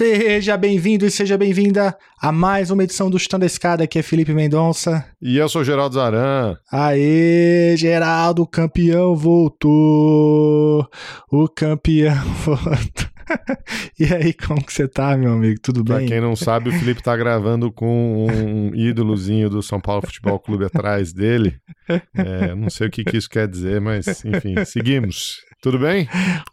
Seja bem-vindo e seja bem-vinda a mais uma edição do Chutando a Escada. Aqui é Felipe Mendonça. E eu sou Geraldo Zaran. Aê, Geraldo, o campeão voltou. O campeão voltou. e aí, como que você tá, meu amigo? Tudo bem? Pra quem não sabe, o Felipe tá gravando com um ídolozinho do São Paulo Futebol Clube atrás dele. É, não sei o que, que isso quer dizer, mas enfim, seguimos. Tudo bem?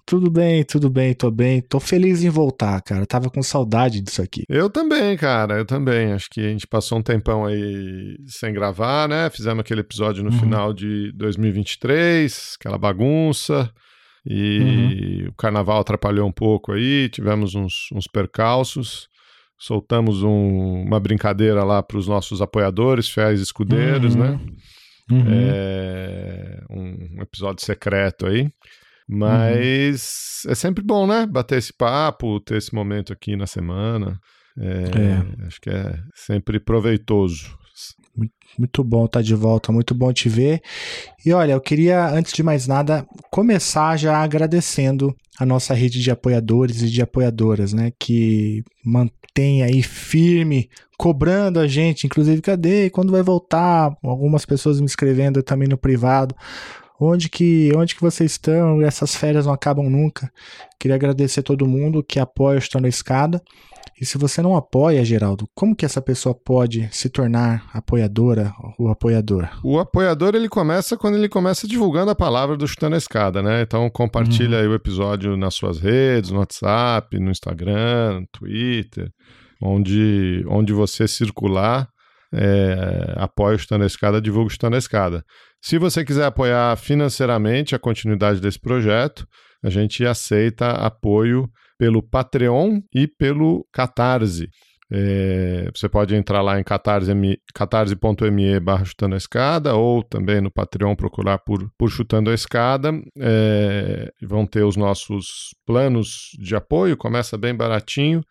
Tudo bem, tudo bem, tô bem. Tô feliz em voltar, cara. Tava com saudade disso aqui. Eu também, cara, eu também. Acho que a gente passou um tempão aí sem gravar, né? Fizemos aquele episódio no uhum. final de 2023, aquela bagunça. E uhum. o carnaval atrapalhou um pouco aí, tivemos uns, uns percalços. Soltamos um, uma brincadeira lá para os nossos apoiadores, fiéis escudeiros, uhum. né? Uhum. É, um episódio secreto aí. Mas uhum. é sempre bom, né? Bater esse papo, ter esse momento aqui na semana. É, é. Acho que é sempre proveitoso. Muito bom estar tá de volta, muito bom te ver. E olha, eu queria, antes de mais nada, começar já agradecendo a nossa rede de apoiadores e de apoiadoras, né? Que mantém aí firme, cobrando a gente, inclusive, cadê? Quando vai voltar? Algumas pessoas me escrevendo também no privado Onde que, onde que vocês estão? Essas férias não acabam nunca. Queria agradecer a todo mundo que apoia o Estou na Escada. E se você não apoia, Geraldo, como que essa pessoa pode se tornar apoiadora ou apoiador? O apoiador ele começa quando ele começa divulgando a palavra do Chutando a Escada, né? Então compartilha uhum. aí o episódio nas suas redes, no WhatsApp, no Instagram, no Twitter, onde, onde você circular, é, apoia o Chutando a Escada, divulga o Chutando a Escada. Se você quiser apoiar financeiramente a continuidade desse projeto, a gente aceita apoio pelo Patreon e pelo Catarse. É, você pode entrar lá em catarse.me barra chutando a escada ou também no Patreon procurar por, por chutando a escada. É, vão ter os nossos planos de apoio, começa bem baratinho.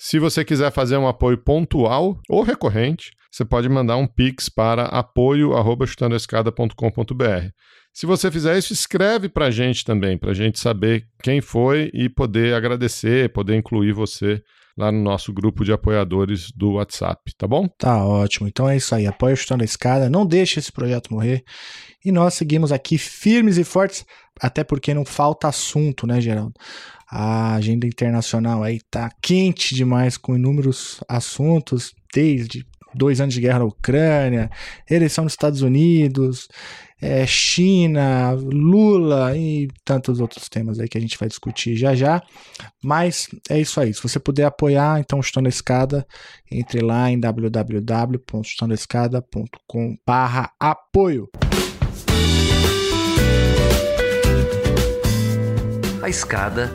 Se você quiser fazer um apoio pontual ou recorrente, você pode mandar um pix para apoio@chutandoescada.com.br. Se você fizer isso, escreve para a gente também, para a gente saber quem foi e poder agradecer, poder incluir você lá no nosso grupo de apoiadores do WhatsApp, tá bom? Tá ótimo. Então é isso aí. Apoia Chutando a Escada. Não deixe esse projeto morrer. E nós seguimos aqui firmes e fortes, até porque não falta assunto, né, Geraldo? A agenda internacional aí tá quente demais com inúmeros assuntos, desde dois anos de guerra na Ucrânia, eleição nos Estados Unidos, é, China, Lula e tantos outros temas aí que a gente vai discutir já já. Mas é isso aí. Se você puder apoiar, então Estou na Escada, entre lá em www.estonaescada.com/apoio. A escada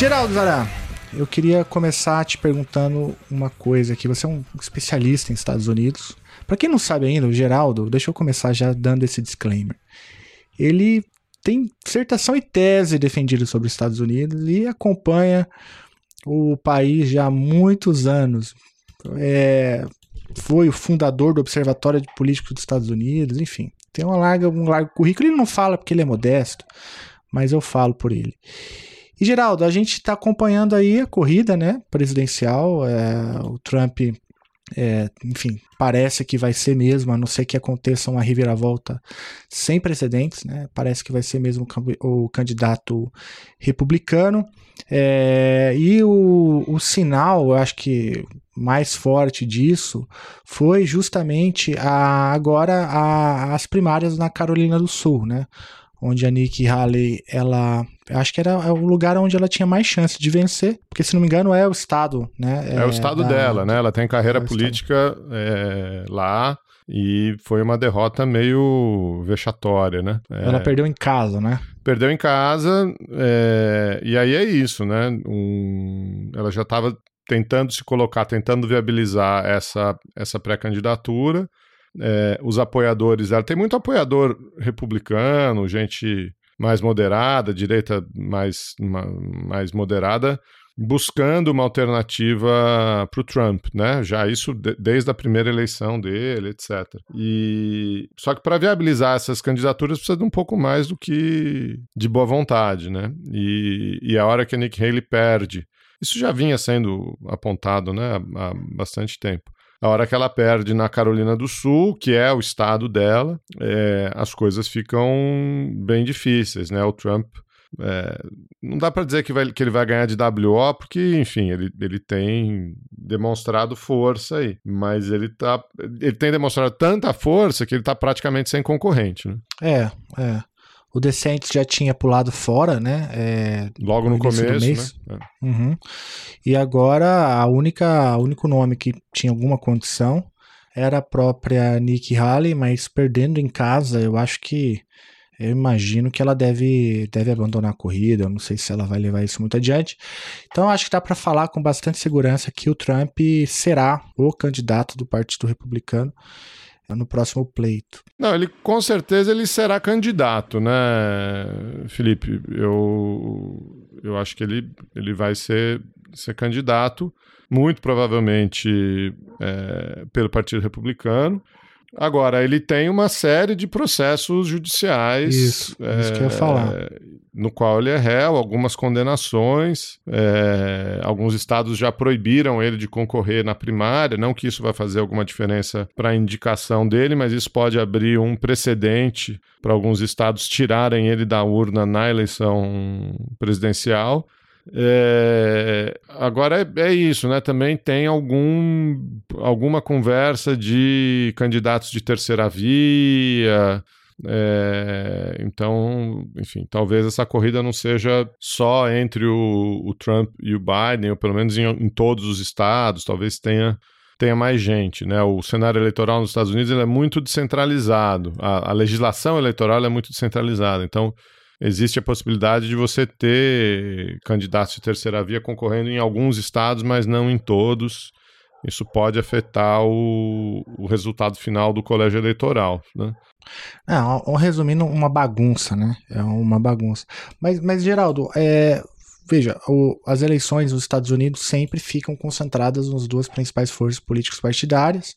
Geraldo Zará, eu queria começar te perguntando uma coisa aqui. Você é um especialista em Estados Unidos. Para quem não sabe ainda, o Geraldo, deixa eu começar já dando esse disclaimer. Ele tem dissertação e tese defendida sobre os Estados Unidos e acompanha o país já há muitos anos. É, foi o fundador do Observatório de Políticos dos Estados Unidos, enfim. Tem uma larga, um largo currículo. Ele não fala porque ele é modesto, mas eu falo por ele. E, Geraldo, a gente está acompanhando aí a corrida né, presidencial. É, o Trump, é, enfim, parece que vai ser mesmo, a não ser que aconteça uma reviravolta sem precedentes, né? Parece que vai ser mesmo o candidato republicano. É, e o, o sinal, eu acho que mais forte disso foi justamente a, agora a, as primárias na Carolina do Sul, né? onde a Nikki Haley, ela, acho que era o lugar onde ela tinha mais chance de vencer, porque se não me engano é o estado, né? É, é o estado da, dela, né? Ela tem carreira é política é, lá E foi uma derrota meio vexatória, né? Ela é... perdeu em casa, né? Perdeu em casa, é... e aí é isso, né? Um... Ela já estava tentando se colocar, tentando viabilizar essa, essa pré-candidatura. É, os apoiadores, ela tem muito apoiador republicano, gente mais moderada, direita mais, mais moderada, buscando uma alternativa para o Trump, né? Já isso de, desde a primeira eleição dele, etc. E só que para viabilizar essas candidaturas precisa de um pouco mais do que de boa vontade, né? E, e a hora que a Nick Haley perde, isso já vinha sendo apontado, né, há, há bastante tempo. A hora que ela perde na Carolina do Sul, que é o estado dela, é, as coisas ficam bem difíceis, né? O Trump é, não dá para dizer que, vai, que, ele vai ganhar de WO, porque, enfim, ele, ele tem demonstrado força aí. Mas ele, tá, ele tem demonstrado tanta força que ele está praticamente sem concorrente. Né? É, é. O Decentes já tinha pulado fora, né? É, Logo no, no começo, né? É. Uhum. E agora a única, o único nome que tinha alguma condição era a própria Nikki Haley, mas perdendo em casa, eu acho que eu imagino que ela deve, deve abandonar a corrida. Eu não sei se ela vai levar isso muito adiante. Então, acho que dá para falar com bastante segurança que o Trump será o candidato do Partido Republicano no próximo pleito. Não, ele com certeza ele será candidato, né, Felipe? Eu, eu acho que ele, ele vai ser, ser candidato, muito provavelmente é, pelo Partido Republicano. Agora, ele tem uma série de processos judiciais. Isso, é, isso que eu ia falar. No qual ele é réu, algumas condenações. É, alguns estados já proibiram ele de concorrer na primária. Não que isso vai fazer alguma diferença para a indicação dele, mas isso pode abrir um precedente para alguns estados tirarem ele da urna na eleição presidencial. É, agora é, é, isso, né? Também tem algum, alguma conversa de candidatos de terceira via. É, então, enfim, talvez essa corrida não seja só entre o, o Trump e o Biden, ou pelo menos em, em, todos os estados, talvez tenha, tenha mais gente. Né? O cenário eleitoral nos Estados Unidos é muito descentralizado, a, a legislação eleitoral é muito descentralizada. Então, existe a possibilidade de você ter candidatos de terceira via concorrendo em alguns estados, mas não em todos. Isso pode afetar o, o resultado final do colégio eleitoral, né? Não, resumindo, uma bagunça, né? É uma bagunça. Mas, mas Geraldo, é, veja, o, as eleições nos Estados Unidos sempre ficam concentradas nas duas principais forças políticas partidárias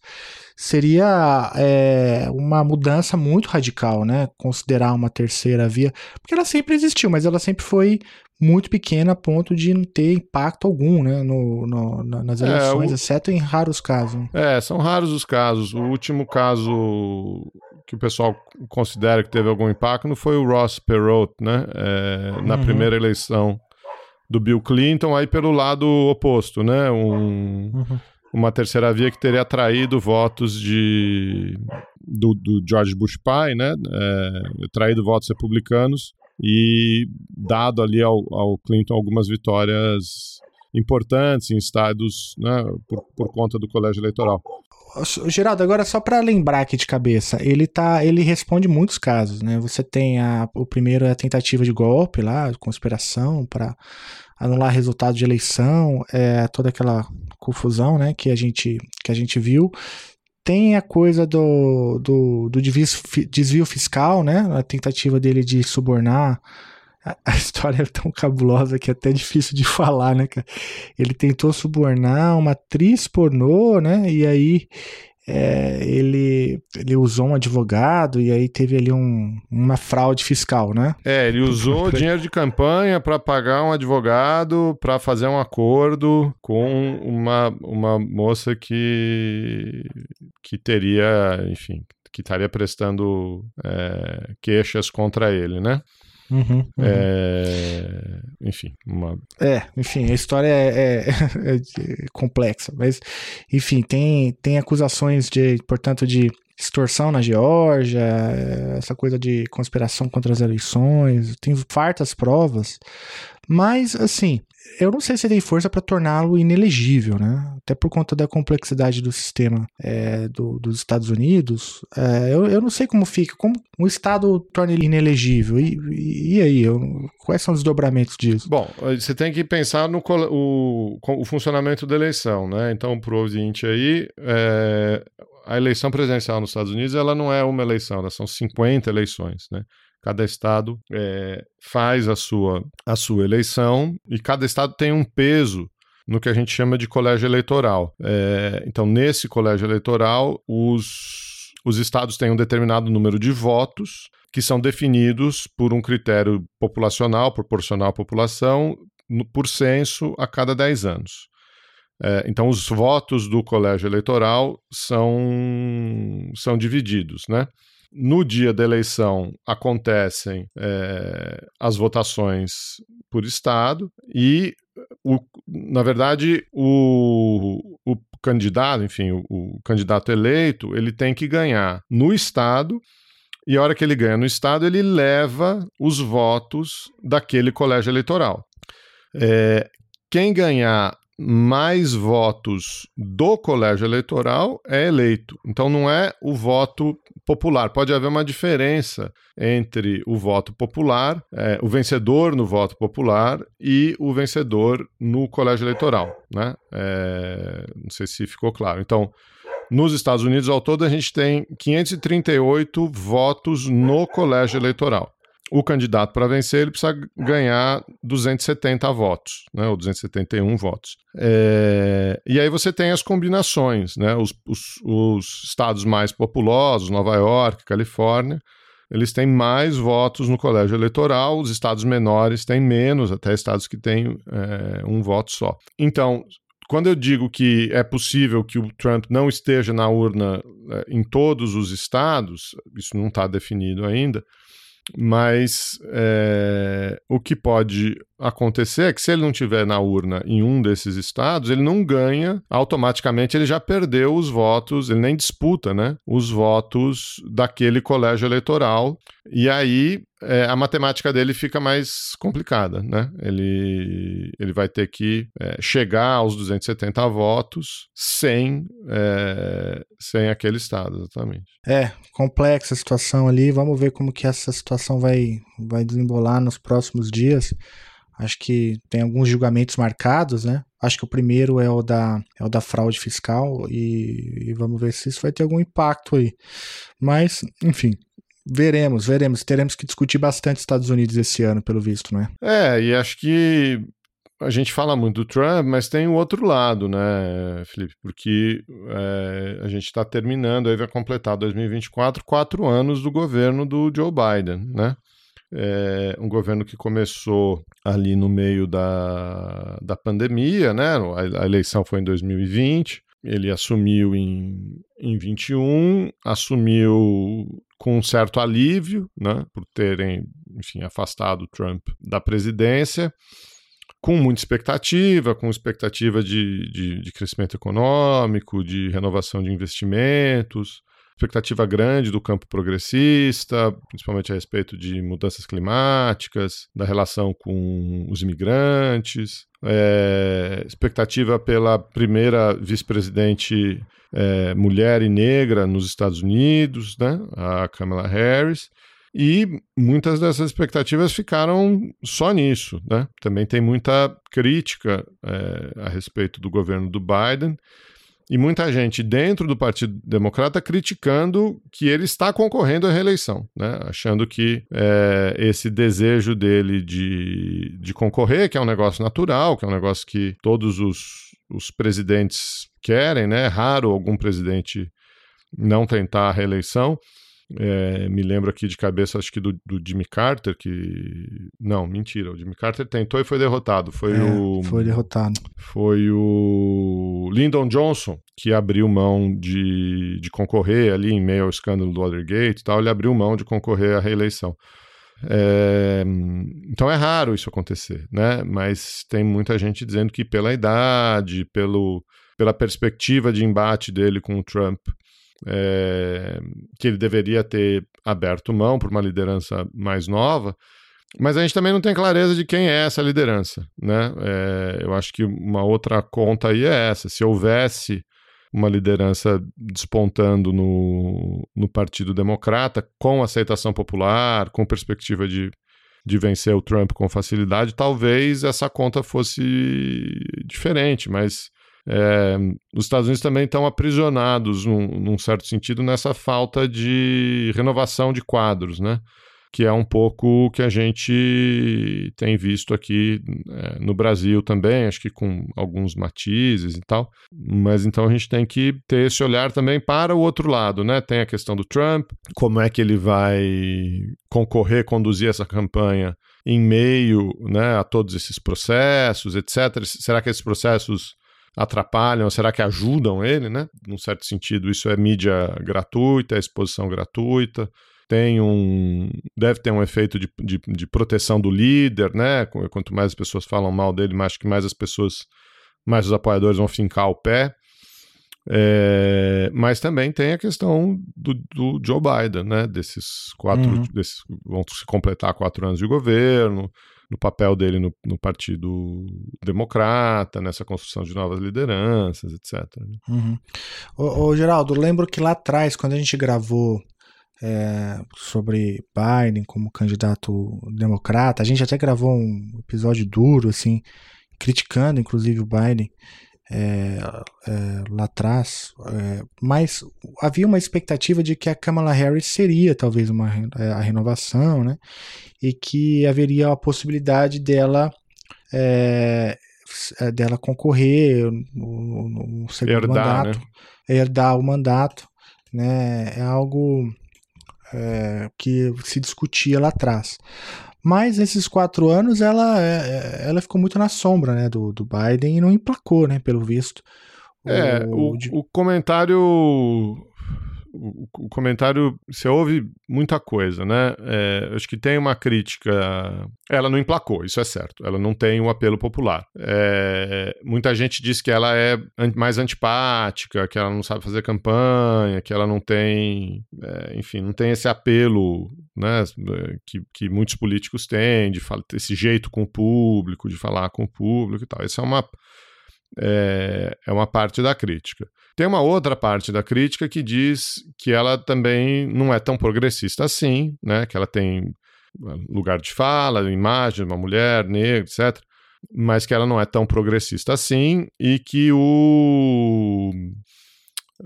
seria é, uma mudança muito radical, né? Considerar uma terceira via, porque ela sempre existiu, mas ela sempre foi muito pequena a ponto de não ter impacto algum, né, no, no nas é, eleições, é, o... exceto em raros casos. É, são raros os casos. O último caso que o pessoal considera que teve algum impacto não foi o Ross Perot, né, é, na uhum. primeira eleição do Bill Clinton, aí pelo lado oposto, né, um... Uhum uma terceira via que teria atraído votos de do, do George Bush pai, né? É, atraído votos republicanos e dado ali ao, ao Clinton algumas vitórias importantes em estados, né, por, por conta do colégio eleitoral. Geraldo, agora só para lembrar aqui de cabeça, ele tá, ele responde muitos casos, né? Você tem a, o primeiro é a tentativa de golpe lá, conspiração para anular resultado de eleição, é, toda aquela confusão, né, que a gente, que a gente viu. Tem a coisa do, do, do desvio, fiscal, né, a tentativa dele de subornar. A, história é tão cabulosa que é até difícil de falar, né? Ele tentou subornar uma atriz pornô, né, e aí é, ele, ele usou um advogado e aí teve ali um, uma fraude fiscal, né? É, ele usou dinheiro de campanha para pagar um advogado para fazer um acordo com uma, uma moça que, que teria, enfim, que estaria prestando é, queixas contra ele, né? Uhum, uhum. É, enfim, uma... É, enfim, a história é, é, é, complexa, mas enfim, tem, tem acusações de, portanto, de extorsão na Geórgia, essa coisa de conspiração contra as eleições, tem fartas provas. Mas, assim, eu não sei se tem força para torná-lo inelegível, né? Até por conta da complexidade do sistema é, do, dos Estados Unidos. É, eu, eu não sei como fica, como o Estado torna ele inelegível. E, e, aí, eu, quais são os desdobramentos disso? Bom, você tem que pensar no o, o funcionamento da eleição, né? Então, para o ouvinte aí, é, a eleição presidencial nos Estados Unidos ela não é uma eleição, elas são 50 eleições, né? Cada estado é, faz a sua, a sua eleição e cada estado tem um peso no que a gente chama de colégio eleitoral. É, então, nesse colégio eleitoral, os, os estados têm um determinado número de votos que são definidos por um critério populacional, proporcional à população, no, por censo a cada 10 anos. É, então, os votos do colégio eleitoral são, são divididos, né? No dia da eleição acontecem é, as votações por estado e, o, na verdade, o, o candidato, enfim, o, o candidato eleito, ele tem que ganhar no estado e a hora que ele ganha no estado, ele leva os votos daquele colégio eleitoral. É, quem ganhar mais votos do colégio eleitoral é eleito. Então não é o voto popular. Pode haver uma diferença entre o voto popular, é, o vencedor no voto popular e o vencedor no colégio eleitoral. Né? É, não sei se ficou claro. Então, nos Estados Unidos, ao todo, a gente tem 538 votos no colégio eleitoral o candidato para vencer ele precisa ganhar 270 votos, né, ou 271 votos. É, e aí você tem as combinações, né, os, os, os, estados mais populosos, Nova York, Califórnia, eles têm mais votos no colégio eleitoral, os estados menores têm menos, até estados que têm é, um voto só. Então, quando eu digo que é possível que o Trump não esteja na urna é, em todos os estados, isso não está definido ainda, mas é, o que pode acontecer é que se ele não tiver na urna em um desses estados, ele não ganha, automaticamente ele já perdeu os votos, ele nem disputa, né? Os votos daquele colégio eleitoral. E aí é, a matemática dele fica mais complicada, né? Ele, ele vai ter que é, chegar aos 270 votos sem, é, sem aquele estado, exatamente. É, complexa a situação ali. Vamos ver como que essa situação vai, vai desembolar nos próximos dias. Acho que tem alguns julgamentos marcados, né? Acho que o primeiro é o da, é o da fraude fiscal e, e vamos ver se isso vai ter algum impacto aí. Mas, enfim, veremos, veremos. Teremos que discutir bastante Estados Unidos esse ano, pelo visto, não é? É, e acho que a gente fala muito do Trump, mas tem o outro lado, né, Felipe? Porque é, a gente está terminando, aí vai completar 2024, quatro anos do governo do Joe Biden, né? É um governo que começou ali no meio da, da pandemia, né? A, a eleição foi em 2020. Ele assumiu em, em 21, assumiu com um certo alívio, né? Por terem, enfim, afastado Trump da presidência com muita expectativa, com expectativa de, de, de, crescimento econômico, de renovação de investimentos, expectativa grande do campo progressista, principalmente a respeito de mudanças climáticas, da relação com os imigrantes, é, expectativa pela primeira vice-presidente é, mulher e negra nos Estados Unidos, né, a Kamala Harris. E muitas dessas expectativas ficaram só nisso. Né? Também tem muita crítica é, a respeito do governo do Biden e muita gente dentro do Partido Democrata criticando que ele está concorrendo à reeleição, né? achando que é, esse desejo dele de, de concorrer, que é um negócio natural, que é um negócio que todos os, os presidentes querem, né? é raro algum presidente não tentar a reeleição, é, me lembro aqui de cabeça, acho que do, do, Jimmy Carter, que. Não, mentira. O Jimmy Carter tentou e foi derrotado. Foi é, o. Foi derrotado. Foi o Lyndon Johnson, que abriu mão de, de concorrer ali em meio ao escândalo do Watergate e tal. Ele abriu mão de concorrer à reeleição. É, então é raro isso acontecer, né? Mas tem muita gente dizendo que pela idade, pelo, pela perspectiva de embate dele com o Trump é, que ele deveria ter aberto mão por uma liderança mais nova, mas a gente também não tem clareza de quem é essa liderança, né? É, eu acho que uma outra conta aí é essa. Se houvesse uma liderança despontando no, no Partido Democrata, com aceitação popular, com perspectiva de, de vencer o Trump com facilidade, talvez essa conta fosse diferente, mas é, os Estados Unidos também estão aprisionados, num, num certo sentido, nessa falta de renovação de quadros, né? que é um pouco o que a gente tem visto aqui é, no Brasil também, acho que com alguns matizes e tal. Mas então a gente tem que ter esse olhar também para o outro lado, né? Tem a questão do Trump, como é que ele vai concorrer, conduzir essa campanha em meio né, a todos esses processos, etc. Será que esses processos atrapalham, será que ajudam ele, né? Num certo sentido, isso é mídia gratuita, é exposição gratuita tem um. deve ter um efeito de, de, de, proteção do líder, né? Quanto mais as pessoas falam mal dele, mais que mais as pessoas, mais os apoiadores vão fincar o pé. É, mas também tem a questão do, do, Joe Biden, né? Desses quatro, uhum. desses, vão se completar quatro anos de governo, no papel dele no, no, Partido Democrata, nessa construção de novas lideranças, etc. Né? Uhum. Ô, ô, Geraldo, lembro que lá atrás, quando a gente gravou é, sobre Biden como candidato democrata. A gente até gravou um episódio duro, assim, criticando inclusive o Biden é, é, lá atrás. É, mas havia uma expectativa de que a Kamala Harris seria talvez uma é, a renovação, né? E que haveria a possibilidade dela é, dela concorrer no, no segundo herdar, mandato, né? herdar o mandato, né? É algo é, que se discutia lá atrás. Mas nesses quatro anos ela, é, é, ela ficou muito na sombra né, do, do Biden e não emplacou, né, pelo visto. É, o, o, o comentário o, o, comentário, você ouve muita coisa, né? É, acho que tem uma crítica. Ela não emplacou, isso é certo. Ela não tem um apelo popular. É, muita gente diz que ela é mais antipática, que ela não sabe fazer campanha, que ela não tem. É, enfim, não tem esse apelo né, que, que muitos políticos têm, de falar, esse jeito com o público, de falar com o público e tal. Isso é uma é, é uma parte da crítica. Tem uma outra parte da crítica que diz que ela também não é tão progressista assim, né? Que ela tem ah, lugar de fala, imagem uma mulher negra, etc. Mas que ela não é tão progressista assim e que o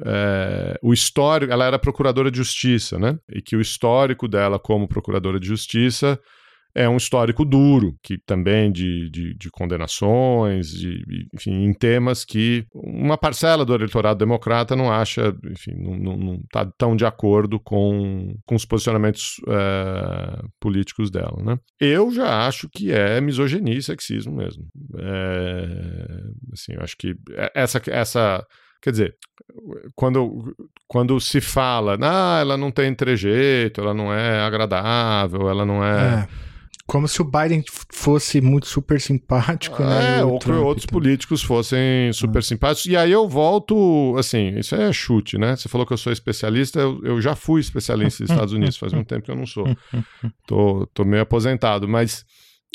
é, o histórico, ela era procuradora de justiça, né? E que o histórico dela como procuradora de justiça é um histórico duro, que também de, de, de condenações, de, enfim, em temas que uma parcela do eleitorado democrata não acha, enfim, não está tão de acordo com, com os posicionamentos é, políticos dela. Né? Eu já acho que é misoginia e sexismo mesmo. É, assim, eu acho que essa, essa Quer dizer, quando, quando se fala, ah, ela não tem trejeito, ela não é agradável, ela não é. é como se o Biden fosse muito super simpático, né? É, ou que outros políticos fossem super ah. simpáticos. E aí eu volto, assim, isso é chute, né? Você falou que eu sou especialista, eu, eu já fui especialista nos Estados Unidos, faz muito tempo que eu não sou. Tô, tô meio aposentado, mas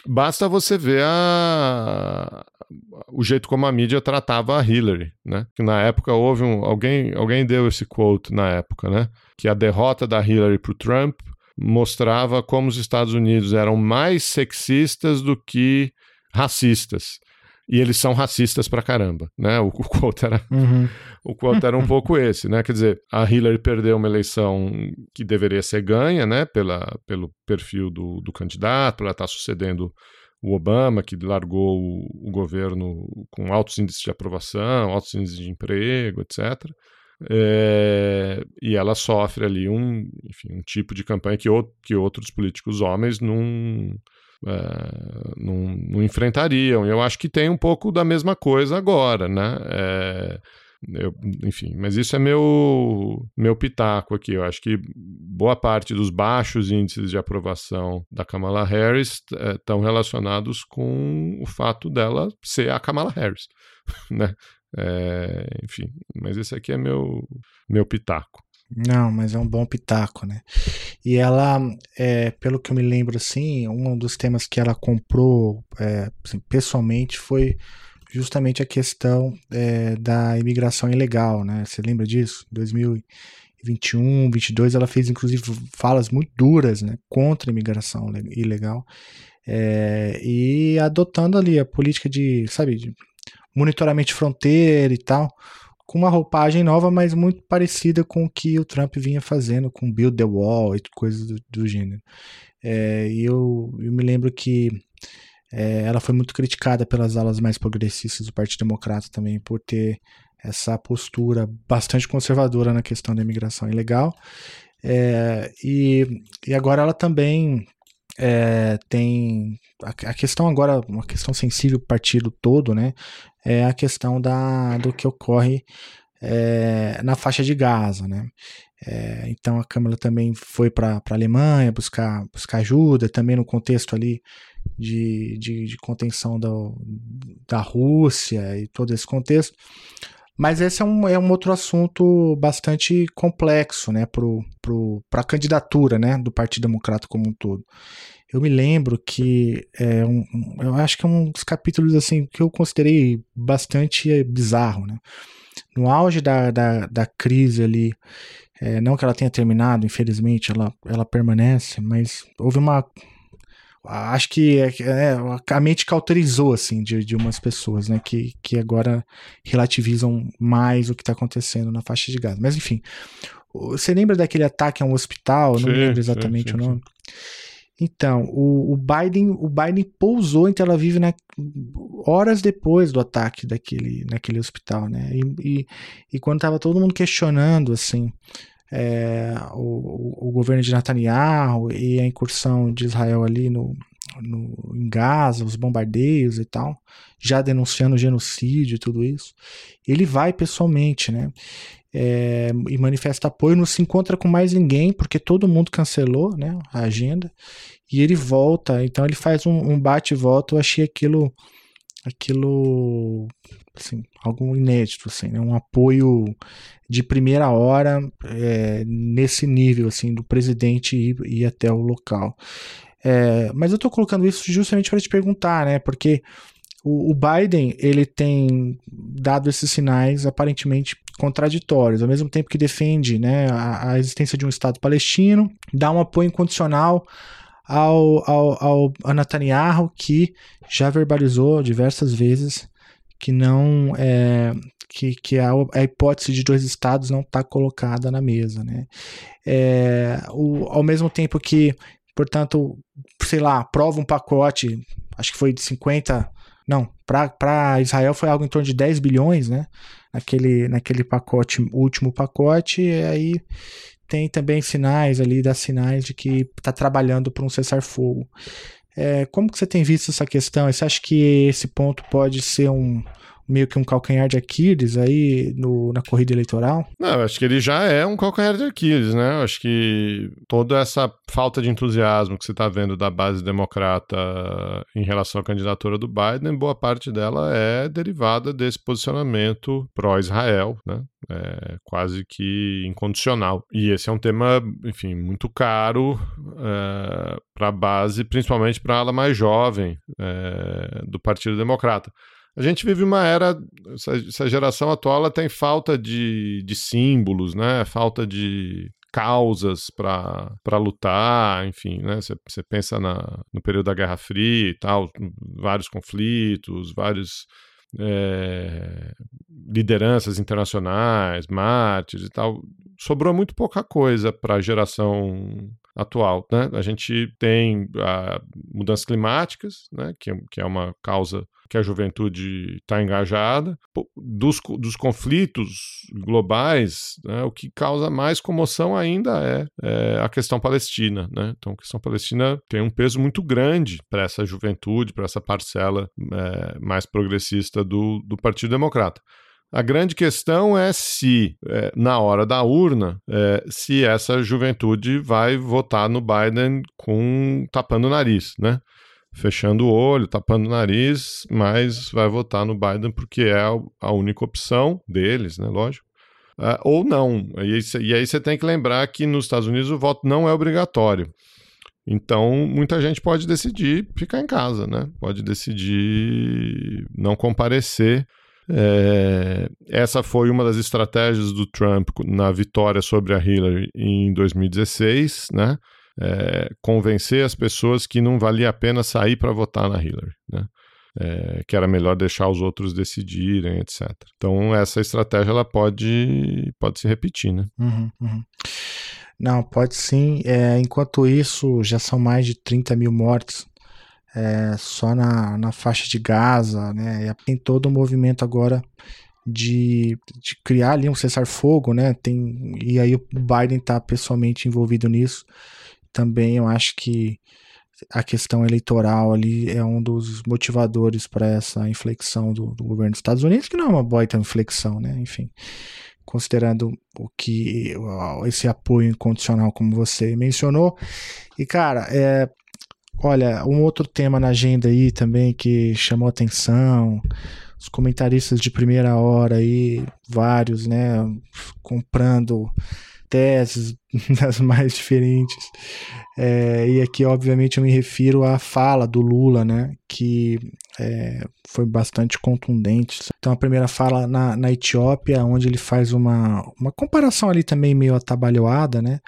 basta você ver a, o jeito como a mídia tratava a Hillary, né? Que na época houve um. Alguém, alguém deu esse quote na época, né? Que a derrota da Hillary pro Trump mostrava como os Estados Unidos eram mais sexistas do que racistas. E eles são racistas pra caramba, né? O, o quote era, uhum. o quote era um pouco esse, né? Quer dizer, a Hillary perdeu uma eleição que deveria ser ganha, né? Pela, pelo perfil do, do candidato, ela está sucedendo o Obama, que largou o, o, governo com altos índices de aprovação, altos índices de emprego, etc. É, e ela sofre ali um, enfim, um tipo de campanha que, que outros políticos homens não, é, não, não, enfrentariam. Eu acho que tem um pouco da mesma coisa agora, né? É, eu, enfim, mas isso é meu, meu pitaco aqui. Eu acho que boa parte dos baixos índices de aprovação da Kamala Harris estão relacionados com o fato dela ser a Kamala Harris, né? É, enfim, mas esse aqui é meu, meu pitaco. Não, mas é um bom pitaco, né? E ela, é, pelo que eu me lembro, assim, um dos temas que ela comprou é, assim, pessoalmente foi justamente a questão é, da imigração ilegal, né? Você lembra disso? 2021, 2022, ela fez inclusive falas muito duras, né, contra a imigração ilegal é, e adotando ali a política de, sabe, de monitoramento de fronteira e tal com uma roupagem nova, mas muito parecida com o que o Trump vinha fazendo com Build the Wall e coisas do, do gênero. É, e eu, eu, me lembro que é, ela foi muito criticada pelas alas mais progressistas do Partido Democrata também por ter essa postura bastante conservadora na questão da imigração ilegal. É, e, e agora ela também é, tem a, a, questão agora, uma questão sensível para o partido todo, né? É a questão da, do que ocorre é, na faixa de Gaza, né? É, então a Câmara também foi para a Alemanha buscar, buscar ajuda, também no contexto ali de, de, de contenção do, da Rússia e todo esse contexto. Mas esse é um, é um outro assunto bastante complexo né, para pro, a candidatura né, do Partido Democrata como um todo. Eu me lembro que é um, eu acho que é um dos capítulos assim que eu considerei bastante bizarro. Né? No auge da, da, da crise ali, é, não que ela tenha terminado, infelizmente, ela, ela permanece, mas houve uma acho que é, é, a mente cauterizou assim de, de umas pessoas, né, que, que agora relativizam mais o que está acontecendo na faixa de Gaza. Mas enfim, você lembra daquele ataque a um hospital? Sim, não lembro exatamente sim, sim, o nome. Então, o, o, Biden, o Biden pousou em Tel Aviv né, horas depois do ataque daquele, naquele hospital, né? E, e, e quando estava todo mundo questionando assim é, o, o, governo de Netanyahu e a incursão de Israel ali no, no, em Gaza, os bombardeios e tal, já denunciando genocídio e tudo isso, ele vai pessoalmente, né? É, e manifesta apoio, não se encontra com mais ninguém, porque todo mundo cancelou né, a agenda, e ele volta, então ele faz um, um bate e volta, eu achei aquilo aquilo assim, algo inédito, assim, né? um apoio de primeira hora é, nesse nível, assim, do presidente ir, ir até o local. É, mas eu estou colocando isso justamente para te perguntar, né? Porque o, o, Biden ele tem dado esses sinais aparentemente contraditórios, ao mesmo tempo que defende, né, a, a existência de um Estado palestino, dá um apoio incondicional ao, ao, ao Netanyahu, que já verbalizou diversas vezes que não é, que, que a, a, hipótese de dois estados não está colocada na mesa, né? É, o, ao mesmo tempo que, portanto, sei lá, aprova um pacote, acho que foi de 50, não, para Israel foi algo em torno de 10 bilhões, né? Naquele, naquele pacote, último pacote, e aí tem também sinais ali, dá sinais de que está trabalhando para um cessar-fogo. É, como que você tem visto essa questão? Você acha que esse ponto pode ser um meio que um calcanhar de Aquiles aí no, na corrida eleitoral? Não, acho que ele já é um calcanhar de Aquiles, né? Acho que toda essa falta de entusiasmo que você está vendo da base democrata em relação à candidatura do Biden, boa parte dela é derivada desse posicionamento pró-Israel, né? É quase que incondicional. E esse é um tema, enfim, muito caro é, para a base, principalmente para a ala mais jovem é, do Partido Democrata. A gente vive uma era, essa, geração atual ela tem falta de, de símbolos, né? Falta de causas para lutar, enfim, né? Você pensa na, no período da Guerra Fria e tal, vários conflitos, vários é, lideranças internacionais, mártires e tal. Sobrou muito pouca coisa para a geração atual. Né? A gente tem a, mudanças climáticas, né? que, que é uma causa que a juventude está engajada. Dos, dos conflitos globais, né? o que causa mais comoção ainda é, é, a questão palestina. Né? Então, a questão palestina tem um peso muito grande para essa juventude, para essa parcela é, mais progressista do, do Partido Democrata. A grande questão é se, é, na hora da urna, é, se essa juventude vai votar no Biden com tapando o nariz, né? Fechando o olho, tapando o nariz, mas vai votar no Biden porque é a única opção deles, né? Lógico. uh, ou não. E, e aí você tem que lembrar que nos Estados Unidos o voto não é obrigatório. Então, muita gente pode decidir ficar em casa, né? Pode decidir não comparecer. É, essa foi uma das estratégias do Trump na vitória sobre a Hillary em 2016, né? É, convencer as pessoas que não valia a pena sair para votar na Hillary, né? É, que era melhor deixar os outros decidirem, etc. Então essa estratégia ela pode pode se repetir, né? Uhum, uhum. Não, pode sim. É, enquanto isso, já são mais de 30 mil mortes é, só na, na faixa de Gaza, né? Tem todo o um movimento agora de, de criar ali um cessar-fogo, né? Tem, e aí o Biden está pessoalmente envolvido nisso. Também eu acho que a questão eleitoral ali é um dos motivadores para essa inflexão do, do, governo dos Estados Unidos, que não é uma boa inflexão, né? Enfim, considerando o que esse apoio incondicional, como você mencionou. E cara, é, olha, um outro tema na agenda aí também que chamou atenção, os comentaristas de primeira hora aí, vários, né, comprando teses das mais diferentes. É, e aqui, obviamente, eu me refiro à fala do Lula, né, que é, foi bastante contundente. Então, a primeira fala na, na Etiópia, onde ele faz uma, uma comparação ali também meio atabalhoada, né,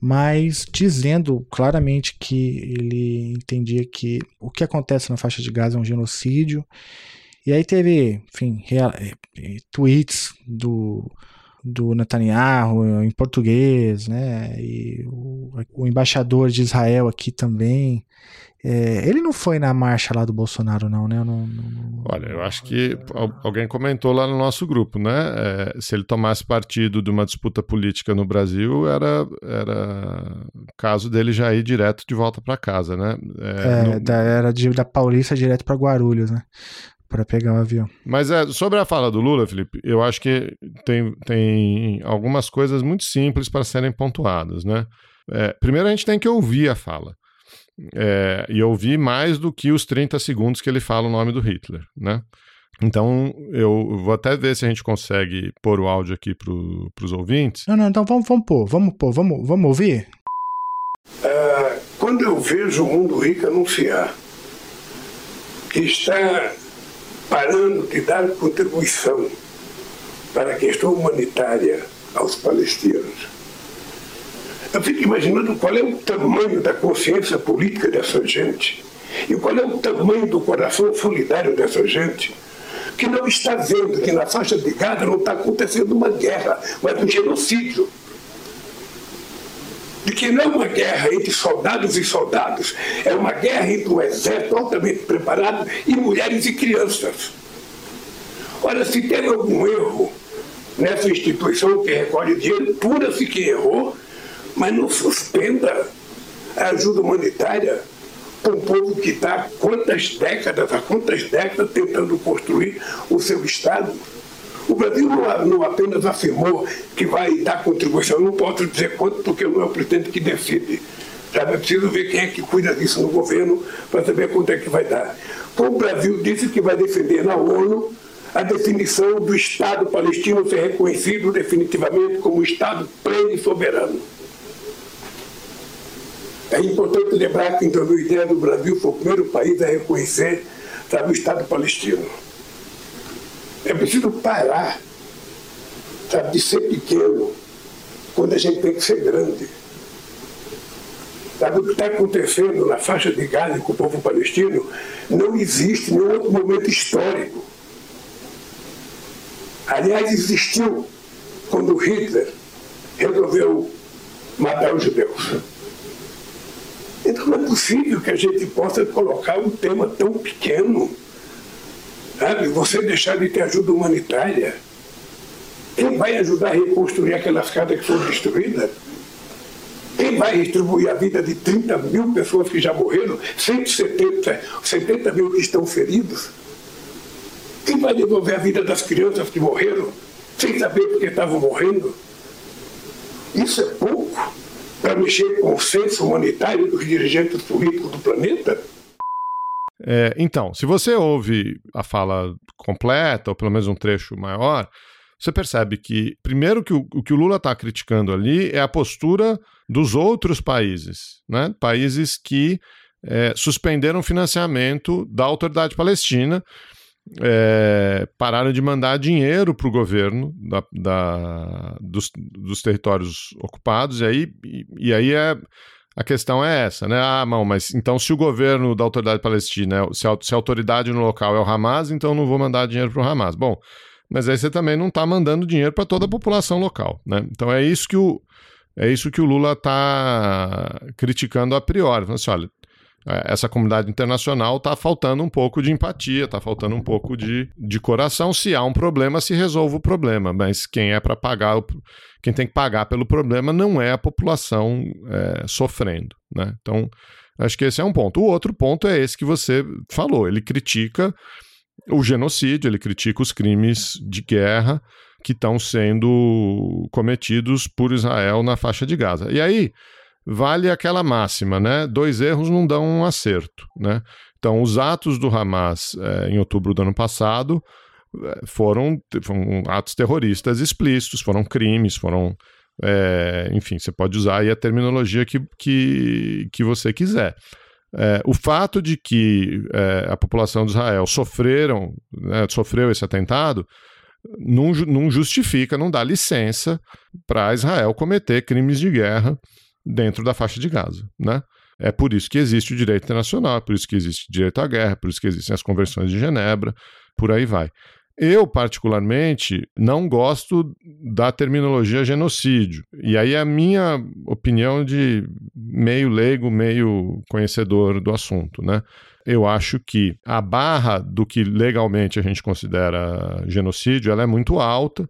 mas dizendo claramente que ele entendia que o que acontece na faixa de Gaza é um genocídio. E aí teve, enfim, é, tweets do do Netanyahu em português, né? E o, o embaixador de Israel aqui também. É, ele não foi na marcha lá do Bolsonaro, não, né? Eu não, não, Olha, eu acho que alguém comentou lá no nosso grupo, né? É, se ele tomasse partido de uma disputa política no Brasil, era, era caso dele já ir direto de volta para casa, né? É, no... da, era de, da Paulista direto para Guarulhos, né? Para pegar o avião. Mas é, sobre a fala do Lula, Felipe, eu acho que tem, tem algumas coisas muito simples para serem pontuadas, né? É, primeiro a gente tem que ouvir a fala. É, e ouvir mais do que os 30 segundos que ele fala o nome do Hitler, né? Então, eu vou até ver se a gente consegue pôr o áudio aqui para os ouvintes. Não, não, então vamos, vamos pôr, vamos pôr, vamos, vamos ouvir? Uh, quando eu vejo o Mundo Rico anunciar que está parando de dar contribuição para a questão humanitária aos palestinos. Eu fico imaginando qual é o tamanho da consciência política dessa gente e qual é o tamanho do coração solidário dessa gente que não está vendo que na faixa de Gaza não está acontecendo uma guerra, mas um genocídio de que não é uma guerra entre soldados e soldados, é uma guerra entre um exército altamente preparado e mulheres e crianças. Olha, se teve algum erro nessa instituição que recolhe dinheiro, pura-se que errou, mas não suspenda a ajuda humanitária para um povo que está há quantas décadas, há quantas décadas tentando construir o seu Estado. O Brasil não, apenas afirmou que vai dar contribuição, eu não posso dizer quanto, porque não é o presidente que decide. Já é preciso ver quem é que cuida disso no governo para saber quanto é que vai dar. o Brasil disse que vai defender na ONU a definição do Estado palestino ser reconhecido definitivamente como Estado pleno e soberano. É importante lembrar que em 2010 o Brasil foi o primeiro país a reconhecer sabe, o Estado palestino. É preciso parar sabe, de ser pequeno quando a gente tem que ser grande. Sabe, o que está acontecendo na faixa de Gaza com o povo palestino não existe nenhum outro momento histórico. Aliás, existiu quando Hitler resolveu matar os judeus. Então não é possível que a gente possa colocar um tema tão pequeno Você deixar de ter ajuda humanitária. Quem vai ajudar a reconstruir aquelas casas que foram destruídas? Quem vai distribuir a vida de 30 mil pessoas que já morreram, 170 70 mil que estão feridos? Quem vai devolver a vida das crianças que morreram, sem saber porque estavam morrendo? Isso é pouco para mexer com o senso humanitário dos dirigentes políticos do planeta? É, então, se você ouve a fala completa, ou pelo menos um trecho maior, você percebe que, primeiro, que o, o que o Lula está criticando ali é a postura dos outros países, né? países que é, suspenderam financiamento da autoridade palestina, é, pararam de mandar dinheiro para o governo da, da, dos, dos, territórios ocupados, e aí, e, e aí é, a questão é essa, né? Ah, não, mas então se o governo da autoridade palestina, se a, se a autoridade no local é o Hamas, então não vou mandar dinheiro para o Hamas. Bom, mas aí você também não está mandando dinheiro para toda a população local. Né? Então é isso que o, é isso que o Lula está criticando a priori. Falando assim, olha, essa comunidade internacional está faltando um pouco de empatia, está faltando um pouco de, de coração. Se há um problema, se resolve o problema. Mas quem é para pagar, quem tem que pagar pelo problema não é a população é, sofrendo. Né? Então, acho que esse é um ponto. O outro ponto é esse que você falou. Ele critica o genocídio, ele critica os crimes de guerra que estão sendo cometidos por Israel na faixa de Gaza. E aí vale aquela máxima, né? Dois erros não dão um acerto, né? Então, os atos do Hamas é, em outubro do ano passado é, foram, foram, atos terroristas explícitos, foram crimes, foram. É, enfim, você pode usar aí a terminologia que, que, que você quiser. É, o fato de que é, a população de Israel sofreram, né, sofreu esse atentado não, não justifica, não dá licença para Israel cometer crimes de guerra dentro da faixa de Gaza, né? É por isso que existe o direito internacional, é por isso que existe o direito à guerra, é por isso que existem as convenções de Genebra, por aí vai. Eu, particularmente, não gosto da terminologia genocídio. E aí é a minha opinião de meio leigo, meio conhecedor do assunto, né? Eu acho que a barra do que legalmente a gente considera genocídio, ela é muito alta.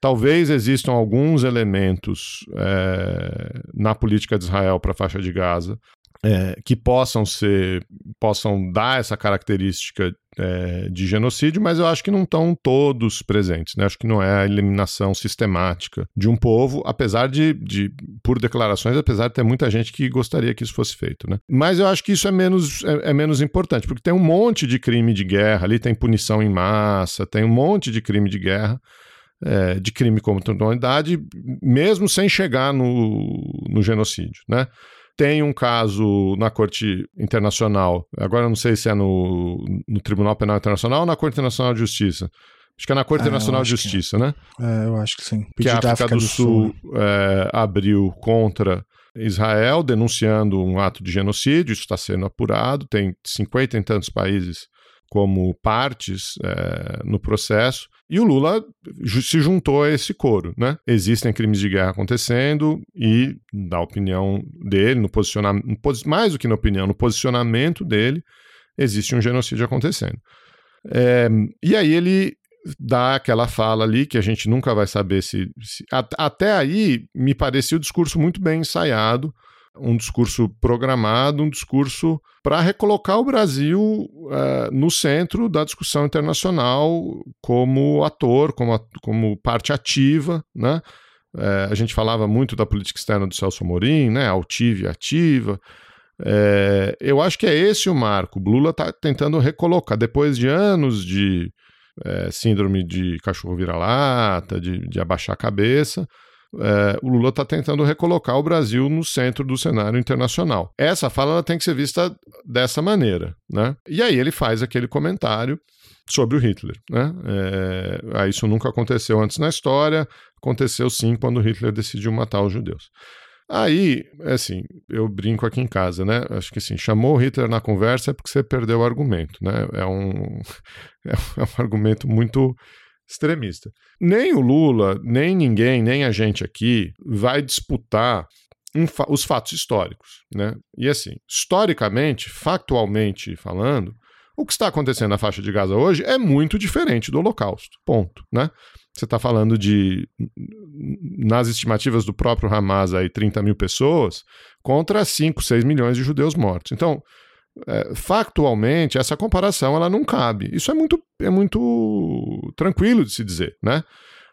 Talvez existam alguns elementos é, na política de Israel para a faixa de Gaza é, que possam ser, possam dar essa característica é, de genocídio, mas eu acho que não estão todos presentes, né? Acho que não é a eliminação sistemática de um povo, apesar de, de, por declarações, apesar de ter muita gente que gostaria que isso fosse feito, né? Mas eu acho que isso é menos, é, é menos importante, porque tem um monte de crime de guerra, ali tem punição em massa, tem um monte de crime de guerra. É, de crime contra a humanidade, mesmo sem chegar no, no genocídio, né? Tem um caso na Corte Internacional, agora eu não sei se é no, no Tribunal Penal Internacional ou na Corte Internacional de Justiça. Acho que é na Corte ah, Internacional de Justiça, é. né? É, eu acho que sim. que a África, África do, do, Sul, Sul. É, abriu contra Israel, denunciando um ato de genocídio, isso está sendo apurado, tem cinquenta e tantos países como partes é, no processo. E o Lula se juntou a esse coro, né? Existem crimes de guerra acontecendo e, na opinião dele, no posicionamento, mais do que na opinião, no posicionamento dele, existe um genocídio acontecendo. É, e aí ele dá aquela fala ali que a gente nunca vai saber se. se até aí me parecia o discurso muito bem ensaiado, um discurso programado, um discurso para recolocar o Brasil uh, no centro da discussão internacional como ator, como, como parte ativa, né? Uh, a gente falava muito da política externa do Celso Amorim, né? Altiva e ativa. É, eu acho que é esse o marco. Lula está tentando recolocar, depois de anos de síndrome de cachorro vira-lata, de, de abaixar a cabeça, é, o Lula está tentando recolocar o Brasil no centro do cenário internacional. Essa fala tem que ser vista dessa maneira. Né? E aí ele faz aquele comentário sobre o Hitler. Né? É, isso nunca aconteceu antes na história, aconteceu sim quando Hitler decidiu matar os judeus. Aí, assim, eu brinco aqui em casa, né? Acho que assim, chamou o Hitler na conversa é porque você perdeu o argumento, né? É um, é um argumento muito extremista. Nem o Lula, nem ninguém, nem a gente aqui vai disputar um fa os fatos históricos, né? E assim, historicamente, factualmente falando, o que está acontecendo na faixa de Gaza hoje é muito diferente do Holocausto. Ponto, né? Você está falando de, nas estimativas do próprio Hamas, aí, 30 mil pessoas, contra 5, 6 milhões de judeus mortos. Então, é, factualmente, essa comparação ela não cabe. Isso é muito, é muito tranquilo de se dizer, né?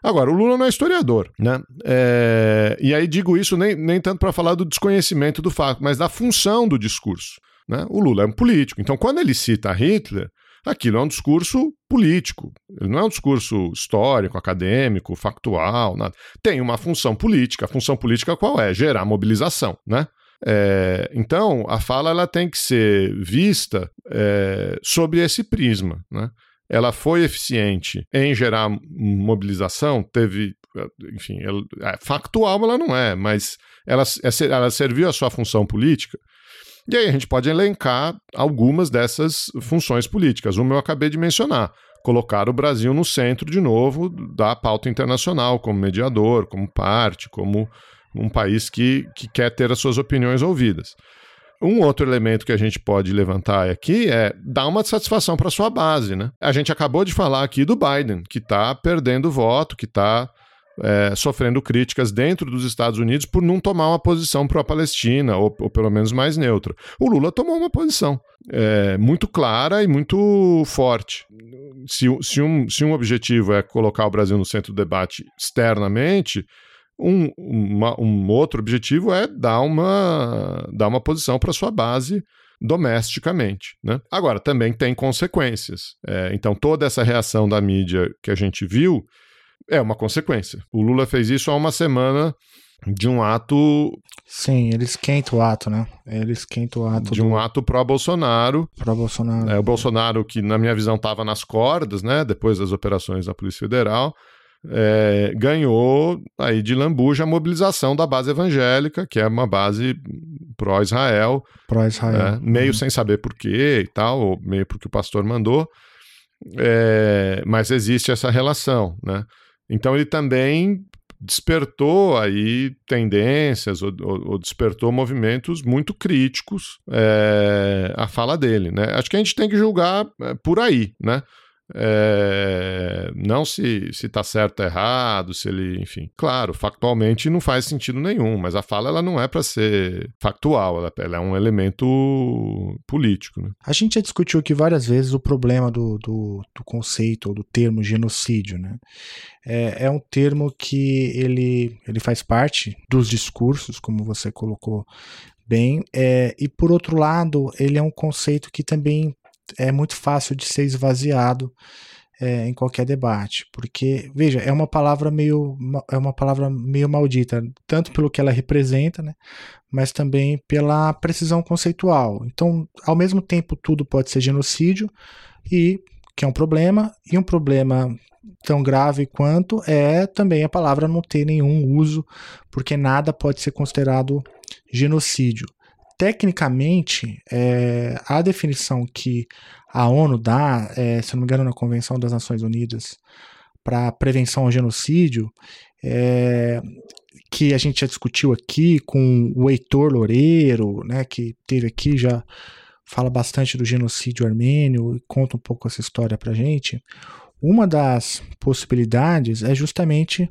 Agora, o Lula não é historiador, né? É, e aí digo isso nem, nem tanto para falar do desconhecimento do fato, mas da função do discurso. Né? O Lula é um político. Então, quando ele cita Hitler, Aquilo é um discurso político, ele não é um discurso histórico, acadêmico, factual, nada. Tem uma função política. A função política qual é? Gerar mobilização, né? É, então, a fala ela tem que ser vista é, sob esse prisma. Né? Ela foi eficiente em gerar mobilização, teve, enfim, ela, é, factual ela não é, mas ela, é ela serviu a sua função política. E aí a gente pode elencar algumas dessas funções políticas. Uma eu acabei de mencionar, colocar o Brasil no centro de novo da pauta internacional, como mediador, como parte, como um país que, que quer ter as suas opiniões ouvidas. Um outro elemento que a gente pode levantar aqui é dar uma satisfação para sua base, né? A gente acabou de falar aqui do Biden, que está perdendo voto, que está é, sofrendo críticas dentro dos Estados Unidos por não tomar uma posição pró-Palestina, ou, ou, pelo menos mais neutra. O Lula tomou uma posição é, muito clara e muito forte. Se, se, um, se um objetivo é colocar o Brasil no centro do debate externamente, um, uma, um outro objetivo é dar uma, dar uma posição para sua base domesticamente. Né? Agora, também tem consequências. É, então, toda essa reação da mídia que a gente viu é uma consequência. O Lula fez isso há uma semana de um ato. Sim, ele esquenta o ato, né? Ele esquenta o ato. De um ato pró-Bolsonaro. Pró-Bolsonaro. É, o Bolsonaro, que na minha visão estava nas cordas, né? Depois das operações da Polícia Federal é, ganhou aí de lambuja a mobilização da base evangélica, que é uma base pró-Israel. Pró-Israel. É, meio uhum. sem saber porquê e tal, ou meio porque o pastor mandou. É, mas existe essa relação, né? Então ele também despertou aí tendências ou, ou, ou despertou movimentos muito críticos é, à fala dele, né? Acho que a gente tem que julgar é, por aí, né? É, não se se está certo ou errado, se ele, enfim, claro, factualmente não faz sentido nenhum, mas a fala ela não é para ser factual, ela, ela, é um elemento político. Né? A gente já discutiu aqui várias vezes o problema do, do, do conceito ou do termo genocídio, né? É, é um termo que ele, ele faz parte dos discursos, como você colocou bem, é, e por outro lado, ele é um conceito que também é muito fácil de ser esvaziado é, em qualquer debate, porque veja é uma palavra meio é uma palavra meio maldita, tanto pelo que ela representa, né, mas também pela precisão conceitual. Então, ao mesmo tempo, tudo pode ser genocídio e que é um problema e um problema tão grave quanto é também a palavra não ter nenhum uso, porque nada pode ser considerado genocídio tecnicamente, é, a definição que a ONU dá, é, se não me engano, na Convenção das Nações Unidas para prevenção ao genocídio, é, que a gente já discutiu aqui com o Heitor Loureiro, né, que teve aqui já fala bastante do genocídio armênio e conta um pouco essa história para gente. Uma das possibilidades é justamente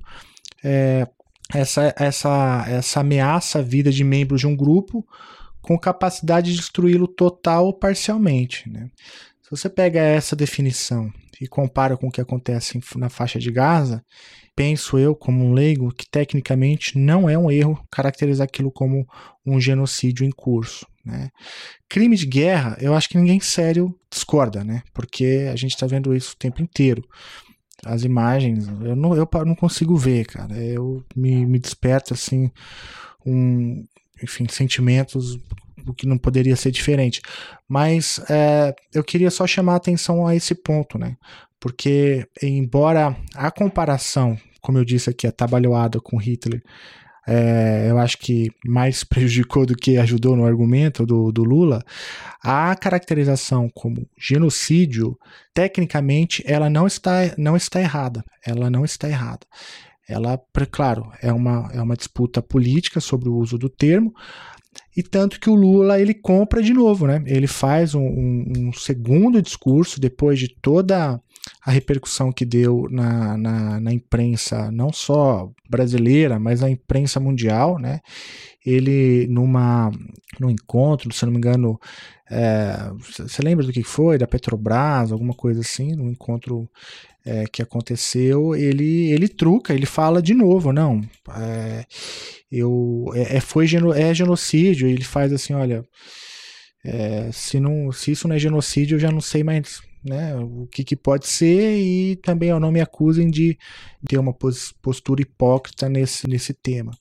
é, essa, essa, essa ameaça à vida de membros de um grupo com capacidade de destruí-lo total ou parcialmente. Né? Se você pega essa definição e compara com o que acontece na faixa de Gaza, penso eu, como um leigo, que tecnicamente não é um erro caracterizar aquilo como um genocídio em curso. Né? Crime de guerra, eu acho que ninguém sério discorda, né? porque a gente está vendo isso o tempo inteiro. As imagens, eu não, eu não consigo ver, cara. Eu me, me desperta assim um, enfim, sentimentos, o que não poderia ser diferente. Mas é, eu queria só chamar a atenção a esse ponto, né? Porque, embora a comparação, como eu disse aqui, atabalhoada com Hitler, é, eu acho que mais prejudicou do que ajudou no argumento do, do Lula, a caracterização como genocídio, tecnicamente, ela não está, não está errada. Ela não está errada. Ela, claro, é uma, é uma disputa política sobre o uso do termo, e tanto que o Lula ele compra de novo, né? Ele faz um, um, um segundo discurso depois de toda a repercussão que deu na, na, na, imprensa, não só brasileira, mas na imprensa mundial, né? Ele, numa, num encontro, se não me engano, é, você lembra do que foi? Da Petrobras, alguma coisa assim, num encontro é, que aconteceu, ele, ele truca, ele fala de novo, não, é, eu, é, é foi geno, é genocídio, ele faz assim, olha, é, se, não, se isso não é genocídio, eu já não sei mais né, o que, que pode ser e também não me acusem de ter uma postura hipócrita nesse, nesse tema.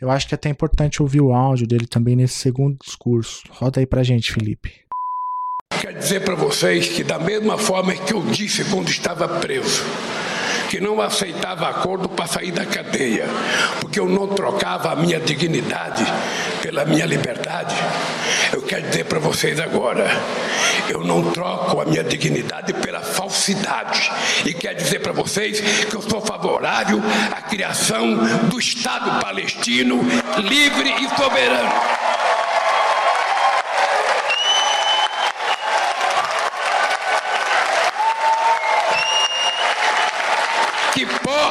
Eu acho que é até importante ouvir o áudio dele também nesse segundo discurso. Roda aí pra gente, Felipe. Quero dizer para vocês que, da mesma forma que eu disse quando estava preso, que não aceitava acordo para sair da cadeia, porque eu não trocava a minha dignidade pela minha liberdade. Eu quero dizer para vocês agora, eu não troco a minha dignidade pela falsidade. E quero dizer para vocês que eu sou favorável à criação do Estado palestino livre e soberano. que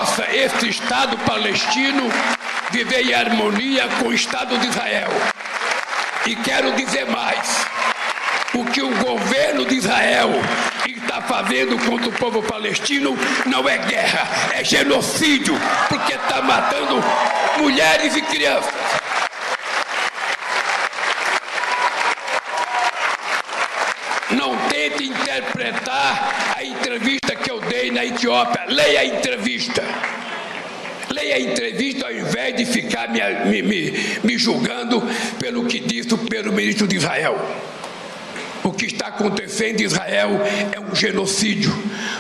possa este Estado palestino viver em harmonia com o Estado de Israel. E quero dizer mais: o que o governo de Israel está fazendo contra o povo palestino não é guerra, é genocídio, porque está matando mulheres e crianças. Não tente interpretar a entrevista na Etiópia. Leia a entrevista. Leia a entrevista ao invés de ficar me, me, me, me julgando pelo que disse o primeiro-ministro de Israel. O que está acontecendo em Israel é um genocídio.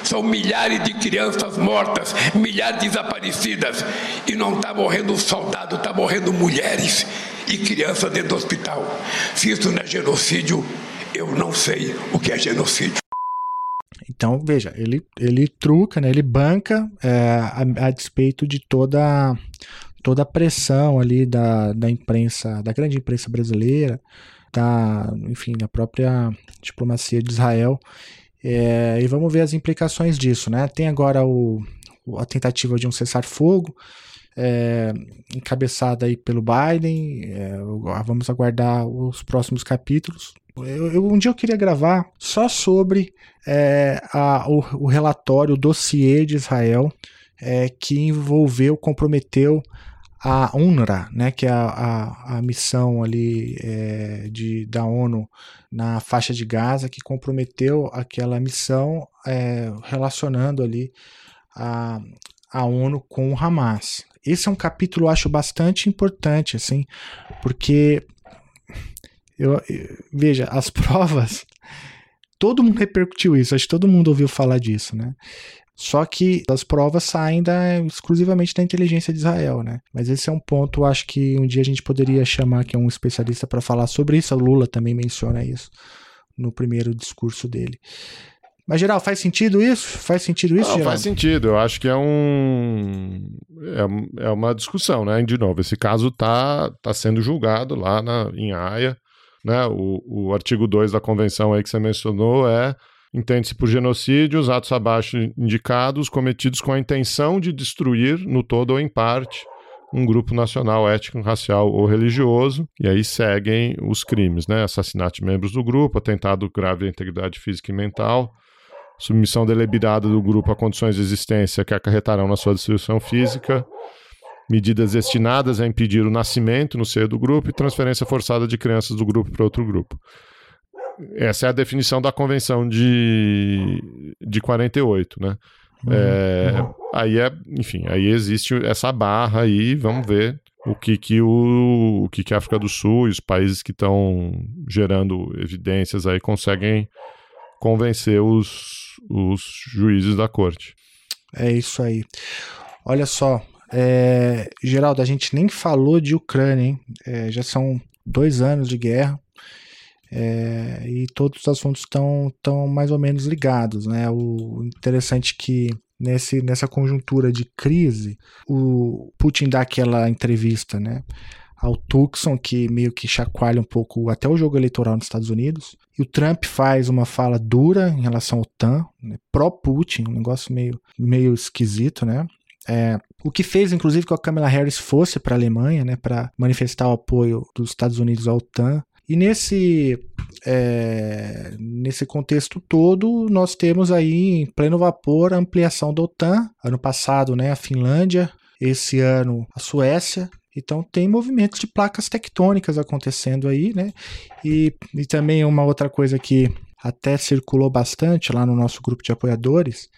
São milhares de crianças mortas, milhares desaparecidas. E não está morrendo soldado, está morrendo mulheres e crianças dentro do hospital. Se isso não é genocídio, eu não sei o que é genocídio. Então, veja, ele, ele truca, né, ele banca é, a, a, despeito de toda, toda a pressão ali da, da imprensa, da grande imprensa brasileira, da, enfim, da própria diplomacia de Israel. É, e vamos ver as implicações disso, né? Tem agora o, a tentativa de um cessar-fogo, é, encabeçada aí pelo Biden. É, vamos aguardar os próximos capítulos. Eu, eu, um dia eu queria gravar só sobre é, a, o, o, relatório, o dossiê de Israel é, que envolveu, comprometeu a UNRWA, né, que é a, a, a missão ali é, de, da ONU na faixa de Gaza, que comprometeu aquela missão é, relacionando ali a, a ONU com o Hamas. Esse é um capítulo, acho, bastante importante, assim, porque eu, eu, veja, as provas, todo mundo repercutiu isso, acho que todo mundo ouviu falar disso, né? Só que as provas saem da, exclusivamente da inteligência de Israel, né? Mas esse é um ponto, acho que um dia a gente poderia chamar que é um especialista para falar sobre isso. O Lula também menciona isso no primeiro discurso dele. Mas, geral, faz sentido isso? Faz sentido isso, Não, Faz sentido. Eu acho que é um. É, é uma discussão, né? De novo, esse caso está tá sendo julgado lá na, em Haia. Né? O, o artigo 2 da convenção aí que você mencionou é entende-se por genocídio os atos abaixo indicados cometidos com a intenção de destruir, no todo ou em parte, um grupo nacional, étnico, racial ou religioso, e aí seguem os crimes, né? Assassinato de membros do grupo, atentado grave à integridade física e mental, submissão deliberada do grupo a condições de existência que acarretarão na sua destruição física, medidas destinadas a impedir o nascimento no seio do grupo e transferência forçada de crianças do grupo para outro grupo. Essa é a definição da Convenção de, de 48, né? Uhum, é, uhum. Aí é, enfim, aí existe essa barra aí, vamos ver o que que o, o que que a África do Sul e os países que estão gerando evidências aí conseguem convencer os, os juízes da corte. É isso aí. Olha só, é, Geraldo, a gente nem falou de Ucrânia, hein? É, já são dois anos de guerra é, e todos os assuntos estão tão mais ou menos ligados, né? O interessante que nesse, nessa conjuntura de crise, o Putin dá aquela entrevista, né? Ao Tucson, que meio que chacoalha um pouco até o jogo eleitoral nos Estados Unidos. E o Trump faz uma fala dura em relação ao OTAN, né, pró-Putin, um negócio meio, meio esquisito, né? É, o que fez, inclusive, que a Kamala Harris fosse para a Alemanha, né, para manifestar o apoio dos Estados Unidos à OTAN. E nesse, é, nesse contexto todo, nós temos aí em pleno vapor a ampliação da OTAN. Ano passado, né, a Finlândia, esse ano a Suécia, então tem movimentos de placas tectônicas acontecendo aí, né? E, e também uma outra coisa que até circulou bastante lá no nosso grupo de apoiadores,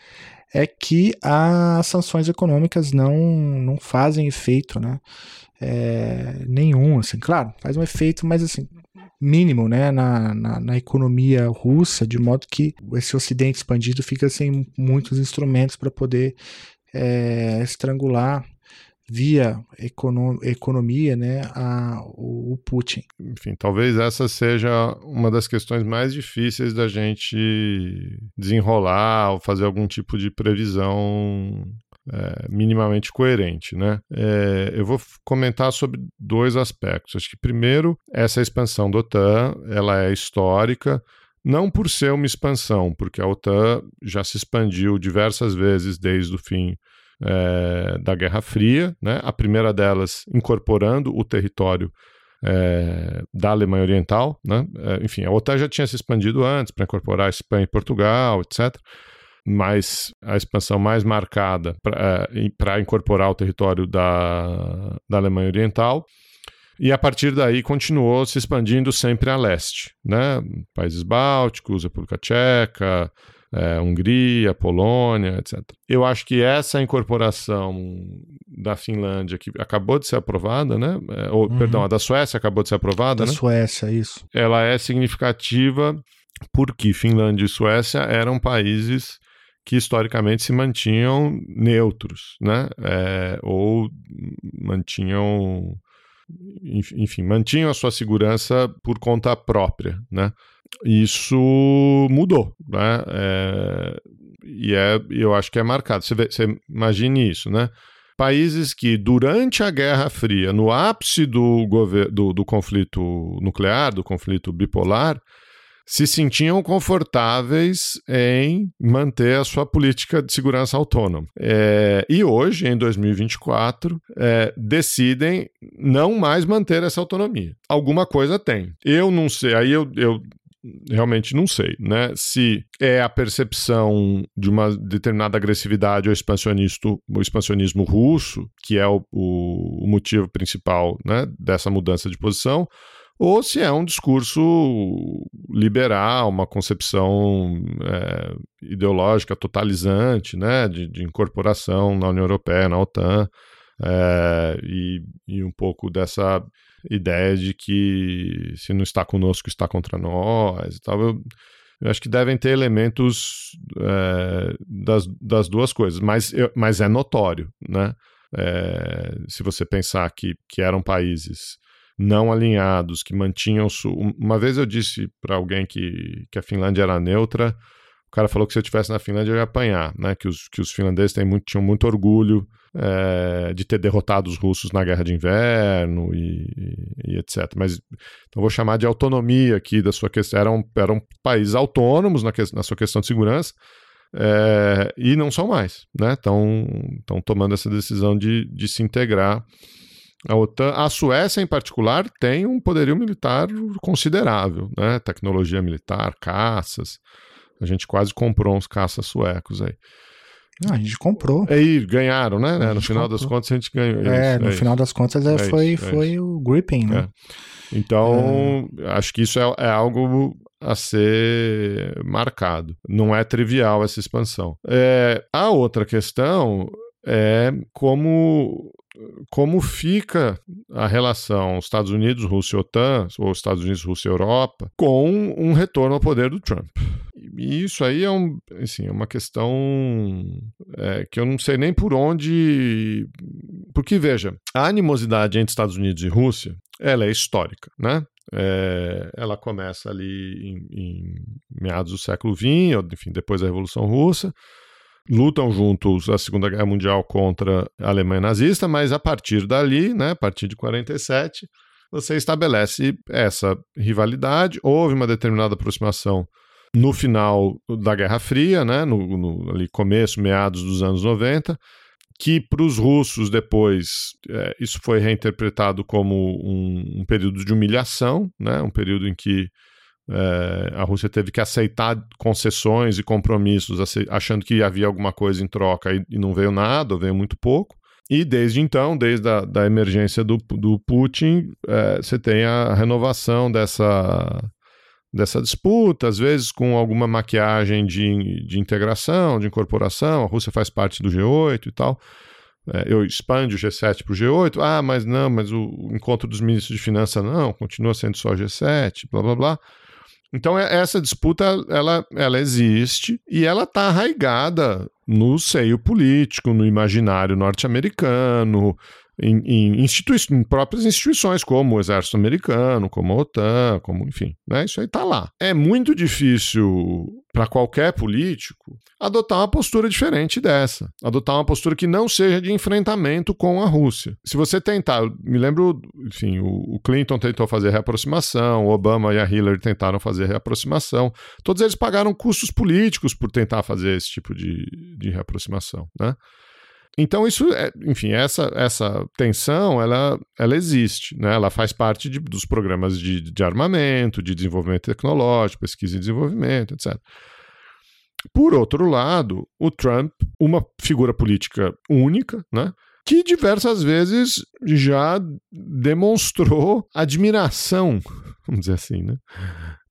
é que as sanções econômicas não, não fazem efeito, né? É, nenhum, assim, claro, faz um efeito, mas assim, mínimo, né, na, na, na, economia russa, de modo que esse ocidente expandido fica sem muitos instrumentos para poder é, estrangular via econo economia né, a, o, o, Putin. Enfim, talvez essa seja uma das questões mais difíceis da gente desenrolar ou fazer algum tipo de previsão é, minimamente coerente, né? É, eu vou comentar sobre dois aspectos. Acho que primeiro essa expansão da OTAN, ela é histórica, não por ser uma expansão, porque a OTAN já se expandiu diversas vezes desde o fim é, da Guerra Fria, né? a primeira delas incorporando o território é, da Alemanha Oriental. Né? É, enfim, a OTAN já tinha se expandido antes para incorporar a Espanha e Portugal, etc. Mas a expansão mais marcada para é, incorporar o território da, da Alemanha Oriental. E a partir daí continuou se expandindo sempre a leste, né? Países Bálticos, República Tcheca, é, Hungria, Polônia, etc. Eu acho que essa incorporação da Finlândia, que acabou de ser aprovada, né? É, ou, uhum. Perdão, a da Suécia acabou de ser aprovada, da né? Suécia, isso. Ela é significativa porque Finlândia e Suécia eram países que historicamente se mantinham neutros, né? É, ou mantinham, enfim, mantinham a sua segurança por conta própria, né? Isso mudou, né? É, e é, eu acho que é marcado. Você, vê, você imagine isso, né? Países que, durante a Guerra Fria, no ápice do, do, do conflito nuclear, do conflito bipolar, se sentiam confortáveis em manter a sua política de segurança autônoma. É, e hoje, em 2024, é, decidem não mais manter essa autonomia. Alguma coisa tem. Eu não sei, aí eu, eu realmente não sei, né? Se é a percepção de uma determinada agressividade ou expansionismo, o expansionismo russo, que é o, o, o motivo principal né, dessa mudança de posição, ou se é um discurso liberal, uma concepção é, ideológica totalizante, né, de, de, incorporação na União Europeia, na OTAN, é, e, e um pouco dessa ideia de que se não está conosco, está contra nós e tal. Eu, eu acho que devem ter elementos é, das, das duas coisas, mas, eu, mas é notório, né? É, se você pensar que, que eram países não alinhados, que mantinham. Uma vez eu disse para alguém que, que a Finlândia era neutra, o cara falou que se eu estivesse na Finlândia eu ia apanhar, né? Que os, que os finlandeses têm muito, tinham muito orgulho é, de ter derrotado os russos na Guerra de Inverno e, e, etc. Mas então vou chamar de autonomia aqui da sua questão. Eram, eram países autônomos na, que, na sua questão de segurança é, e não são mais, né? Estão tomando essa decisão de, de se integrar a OTAN. A Suécia, em particular, tem um poderio militar considerável, né? Tecnologia militar, caças. A gente quase comprou uns caças suecos aí. Não, a gente comprou. Aí ganharam, né? No final comprou. das contas a gente ganhou. É, isso, no é final das contas é, é foi, isso, é foi o gripping, né? É. Então, acho que isso é, algo a ser marcado. Não é trivial essa expansão. a outra questão é como como fica a relação Estados Unidos, Rússia OTAN, ou Estados Unidos, Rússia Europa, com um retorno ao poder do Trump. E isso aí é, um, assim, é uma questão é, que eu não sei nem por onde. Porque, veja, a animosidade entre Estados Unidos e Rússia ela é histórica, né? É, ela começa ali em, em, meados do século XX, enfim, depois da Revolução Russa. Lutam juntos a Segunda Guerra Mundial contra a Alemanha nazista, mas a partir dali, né, a partir de 47, você estabelece essa rivalidade. Houve uma determinada aproximação no final da Guerra Fria, né, no, no ali começo, meados dos anos 90, que para os russos depois é, isso foi reinterpretado como um, um, período de humilhação, né, um período em que é, a Rússia teve que aceitar concessões e compromissos, achando que havia alguma coisa em troca e, e não veio nada, veio muito pouco. E desde então, desde a da emergência do, do Putin, é, você tem a renovação dessa dessa disputa, às vezes com alguma maquiagem de, de integração, de incorporação. A Rússia faz parte do G8 e tal. É, eu expande o G7 para o G8. Ah, mas não, mas o encontro dos ministros de finanças não, continua sendo só G7, blá blá blá. Então é, essa disputa ela, ela existe e ela está arraigada no seio político, no imaginário norte-americano, em, em, institui em próprias instituições, como o Exército Americano, como a OTAN, como, enfim, né? Isso aí está lá. É muito difícil para qualquer político adotar uma postura diferente dessa, adotar uma postura que não seja de enfrentamento com a Rússia. Se você tentar, me lembro, enfim, o, Clinton tentou fazer reaproximação, o Obama e a Hillary tentaram fazer reaproximação, todos eles pagaram custos políticos por tentar fazer esse tipo de, de reaproximação, né? Então, isso, é, enfim, essa, essa tensão, ela, ela existe, né? ela faz parte de, dos programas de, de armamento, de desenvolvimento tecnológico, pesquisa e desenvolvimento, etc. Por outro lado, o Trump, uma figura política única, né? Que diversas vezes já demonstrou admiração, vamos dizer assim, né?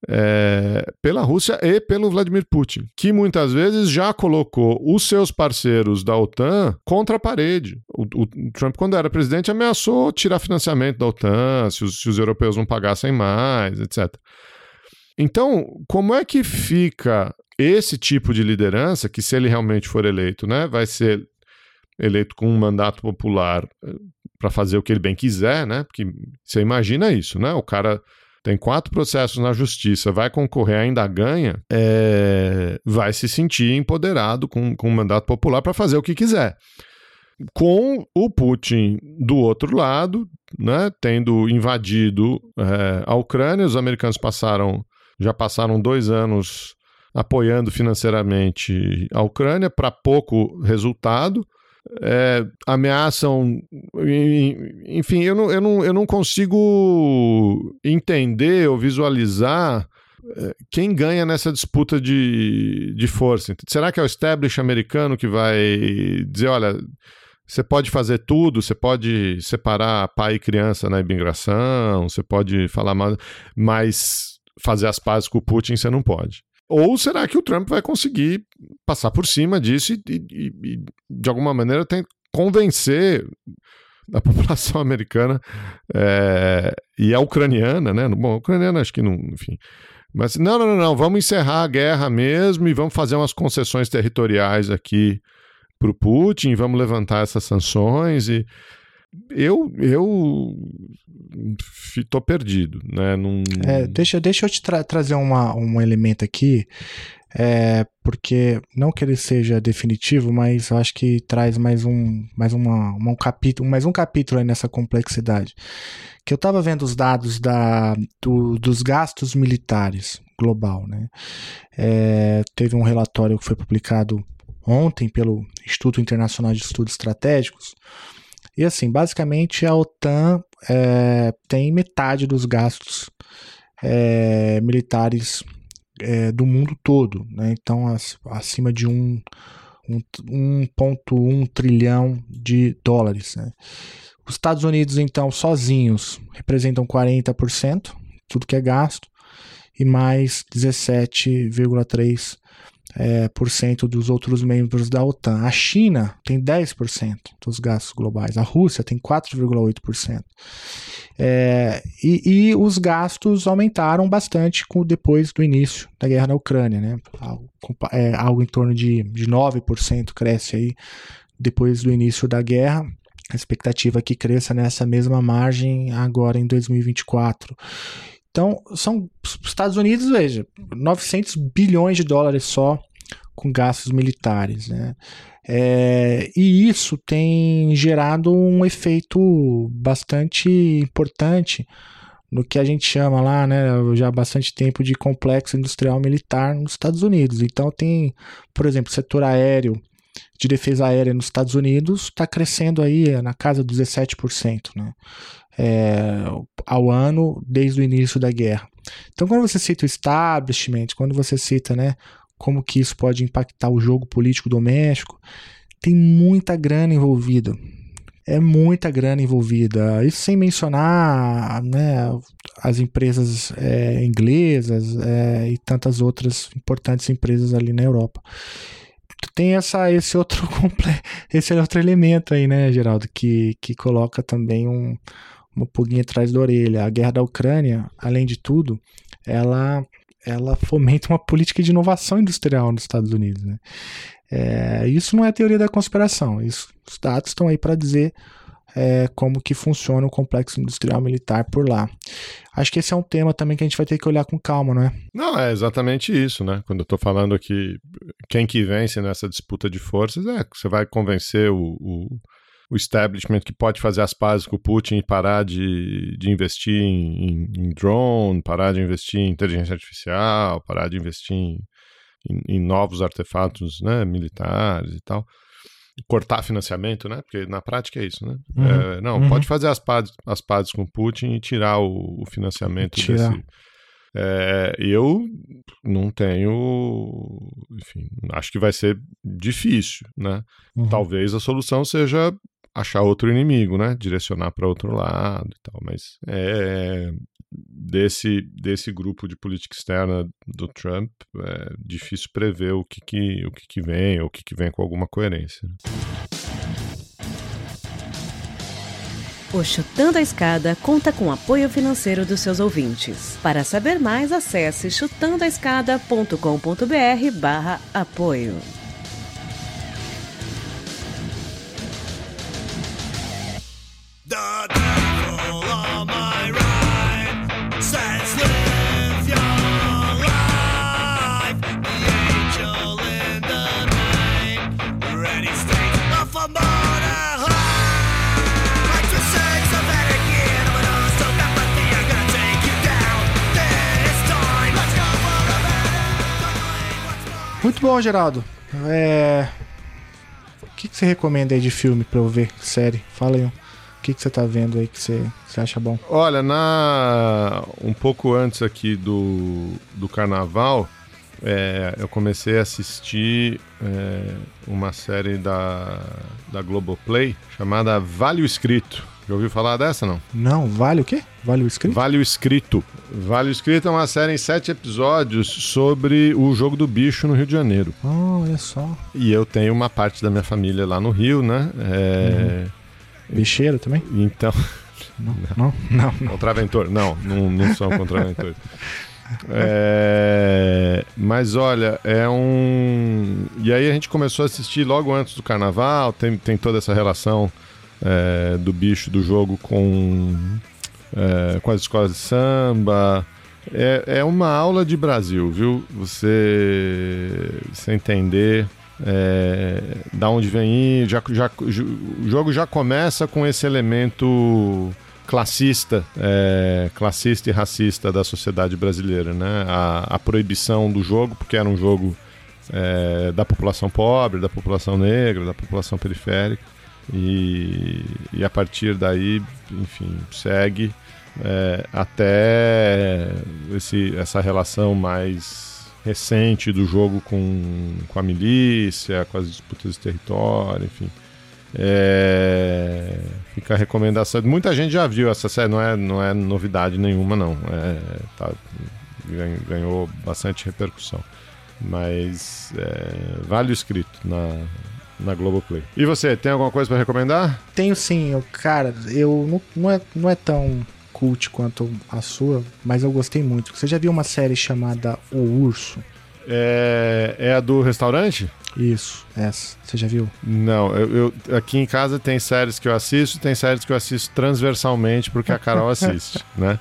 É, pela Rússia e pelo Vladimir Putin, que muitas vezes já colocou os seus parceiros da OTAN contra a parede. O, o Trump, quando era presidente, ameaçou tirar financiamento da OTAN se os, se os europeus não pagassem mais, etc. Então, como é que fica esse tipo de liderança, que se ele realmente for eleito, né, vai ser eleito com um mandato popular eh, para fazer o que ele bem quiser, né? Porque você imagina isso, né? O cara tem quatro processos na justiça, vai concorrer, ainda ganha, é... vai se sentir empoderado com, com um mandato popular para fazer o que quiser. Com o Putin do outro lado, né, tendo invadido é, a Ucrânia, os americanos passaram, já passaram dois anos apoiando financeiramente a Ucrânia para pouco resultado é, ameaçam. Enfim, eu não, eu, não, eu não consigo entender ou visualizar é, quem ganha nessa disputa de, de força. Será que é o establishment americano que vai dizer: olha, você pode fazer tudo, você pode separar pai e criança na imigração, você pode falar mais, mas fazer as pazes com o Putin você não pode. Ou será que o Trump vai conseguir passar por cima disso e, e, e de alguma maneira, tem, convencer a população americana é, e a ucraniana, né? Bom, a ucraniana acho que não, enfim. Mas não, não, não, vamos encerrar a guerra mesmo e vamos fazer umas concessões territoriais aqui para o Putin, vamos levantar essas sanções e eu eu tô perdido, né? Num... É, deixa, deixa eu te tra trazer uma, um elemento aqui, é, porque não que ele seja definitivo, mas eu acho que traz mais um, mais uma, um capítulo, mais um capítulo nessa complexidade. Que eu estava vendo os dados da, do, dos gastos militares global, né? É, teve um relatório que foi publicado ontem pelo Instituto Internacional de Estudos Estratégicos e assim, basicamente a OTAN é, tem metade dos gastos é, militares é, do mundo todo, né? então acima de um, um 1,1 trilhão de dólares. Né? Os Estados Unidos, então, sozinhos, representam 40%, tudo que é gasto, e mais 17,3% é, por cento dos outros membros da OTAN. A China tem 10% dos gastos globais, a Rússia tem 4,8%. É, e, e, os gastos aumentaram bastante com, depois do início da guerra na Ucrânia, né? Algo, é, algo em torno de, de 9% cresce aí depois do início da guerra. A expectativa é que cresça nessa mesma margem agora em 2024. Então, são os Estados Unidos, veja, 900 bilhões de dólares só com gastos militares, né? É, e isso tem gerado um efeito bastante importante no que a gente chama lá, né, já há bastante tempo de complexo industrial militar nos Estados Unidos. Então tem, por exemplo, setor aéreo de defesa aérea nos Estados Unidos está crescendo aí na casa dos 17%, né? É, ao ano desde o início da guerra. Então, quando você cita o establishment, quando você cita né, como que isso pode impactar o jogo político doméstico, tem muita grana envolvida. é muita grana envolvida. Isso sem mencionar né, as empresas é, inglesas é, e tantas outras importantes empresas ali na Europa. Tem essa, esse, outro, esse outro elemento aí, né, Geraldo, que, que coloca também um, uma pulguinha atrás da orelha. A guerra da Ucrânia, além de tudo, ela, ela fomenta uma política de inovação industrial nos Estados Unidos. Né? É, isso não é teoria da conspiração. Isso, os dados estão aí para dizer é, como que funciona o complexo industrial militar por lá. Acho que esse é um tema também que a gente vai ter que olhar com calma, não é? Não, é exatamente isso, né? Quando eu estou falando aqui, quem que vence nessa disputa de forças é você vai convencer o, o, o establishment que pode fazer as pazes com o Putin e parar de, de investir em, em, em drone, parar de investir em inteligência artificial, parar de investir em em, novos artefatos né, militares e tal cortar financiamento, né? Porque na prática é isso, né? Uhum, é, não, uhum. pode fazer as pazes, as pazes com Putin e tirar o, o financiamento tirar. desse. É, eu não tenho, enfim, acho que vai ser difícil, né? Uhum. Talvez a solução seja achar outro inimigo, né? Direcionar para outro lado e tal. Mas é, desse, desse grupo de política externa do Trump, é difícil prever o que, que, o que, que vem, ou o que, que vem com alguma coerência. Né? O Chutando a Escada conta com apoio financeiro dos seus ouvintes. Para saber mais, acesse chutandoaescada.com.br barra apoio. Muito bom, Geraldo. É... O que, você recomenda aí de filme pra eu ver? Série? Fala aí. O que, que você tá vendo aí que você, você acha bom? Olha, na um pouco antes aqui do, do carnaval, é, eu comecei a assistir é, uma série da, da Globoplay chamada Vale o Escrito. Já ouviu falar dessa, não? Não, vale o quê? Vale o escrito? Vale o escrito. Vale o escrito é uma série em sete episódios sobre o jogo do bicho no Rio de Janeiro. Oh, olha só. E eu tenho uma parte da minha família lá no Rio, né? É... Uhum. Bicheiro também? Então. Não, não, não. não. Contraventor. Não, não, não são contraventores. É, mas olha, é um. E aí a gente começou a assistir logo antes do carnaval, tem, tem toda essa relação é, do bicho do jogo com, é, com as escolas de samba. É, é uma aula de Brasil, viu? Você, você entender é, da onde vem já, já, o jogo já começa com esse elemento classista, é, classista e racista da sociedade brasileira, né? A, a proibição do jogo, porque era um jogo é, da população pobre, da população negra, da população periférica. E, e a partir daí, enfim, segue é, até esse, essa relação mais recente do jogo com, com a milícia, com as disputas de território, enfim. É, fica a recomendação. Muita gente já viu essa série, não é, não é novidade nenhuma, não. É, tá, ganhou bastante repercussão. Mas é, vale o escrito na, na Globoplay. E você, tem alguma coisa para recomendar? Tenho sim, eu, cara, eu não, não, é, não é tão cult quanto a sua, mas eu gostei muito. Você já viu uma série chamada O Urso? É, é a do restaurante? Isso, essa. Você já viu? Não, eu, eu, aqui em casa tem séries que eu assisto, tem séries que eu assisto transversalmente porque a Carol assiste, né?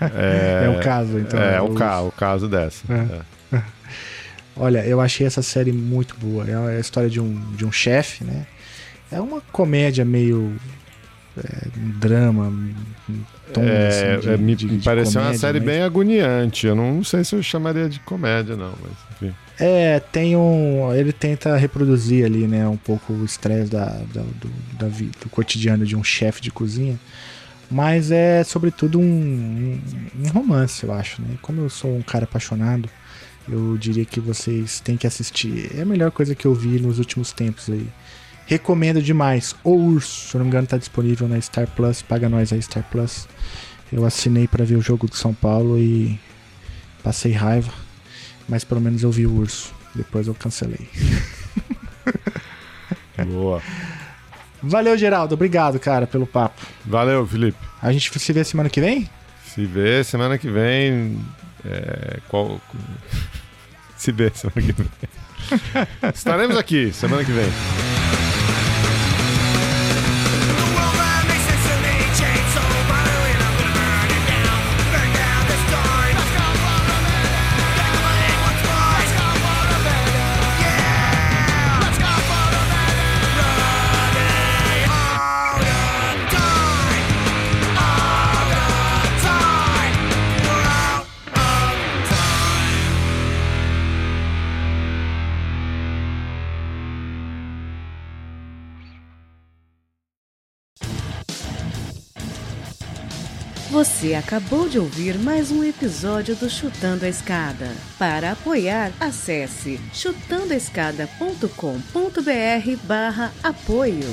É, é o caso, então. É, é o, ca, o caso dessa. É. É. Olha, eu achei essa série muito boa. É a história de um, de um chefe, né? É uma comédia meio. É, um drama, um tom é, assim, de, é, me, de, de pareceu comédia, uma série mas... bem agoniante. Eu não sei se eu chamaria de comédia, não, mas enfim. É, tem um. Ele tenta reproduzir ali, né, um pouco o estresse da, da, do, da, do cotidiano de um chefe de cozinha. Mas é sobretudo um, um, um romance, eu acho, né? Como eu sou um cara apaixonado eu diria que vocês têm que assistir. É a melhor coisa que eu vi nos últimos tempos aí. Recomendo demais. O Urso, se eu não me engano, tá disponível na Star Plus. Paga nós aí, Star Plus. Eu assinei para ver o jogo de São Paulo e passei raiva. Mas pelo menos eu vi o Urso. Depois eu cancelei. Boa. Valeu, Geraldo. Obrigado, cara, pelo papo. Valeu, Felipe. A gente se vê semana que vem? Se vê semana que vem. É, qual... Se vê semana que vem. Estaremos aqui semana que vem. Você acabou de ouvir mais um episódio do Chutando a Escada. Para apoiar, acesse chutandoaescada.com.br barra apoio.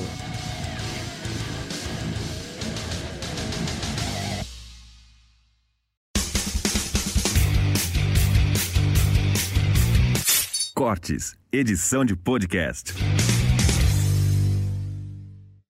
Cortes, edição de podcast.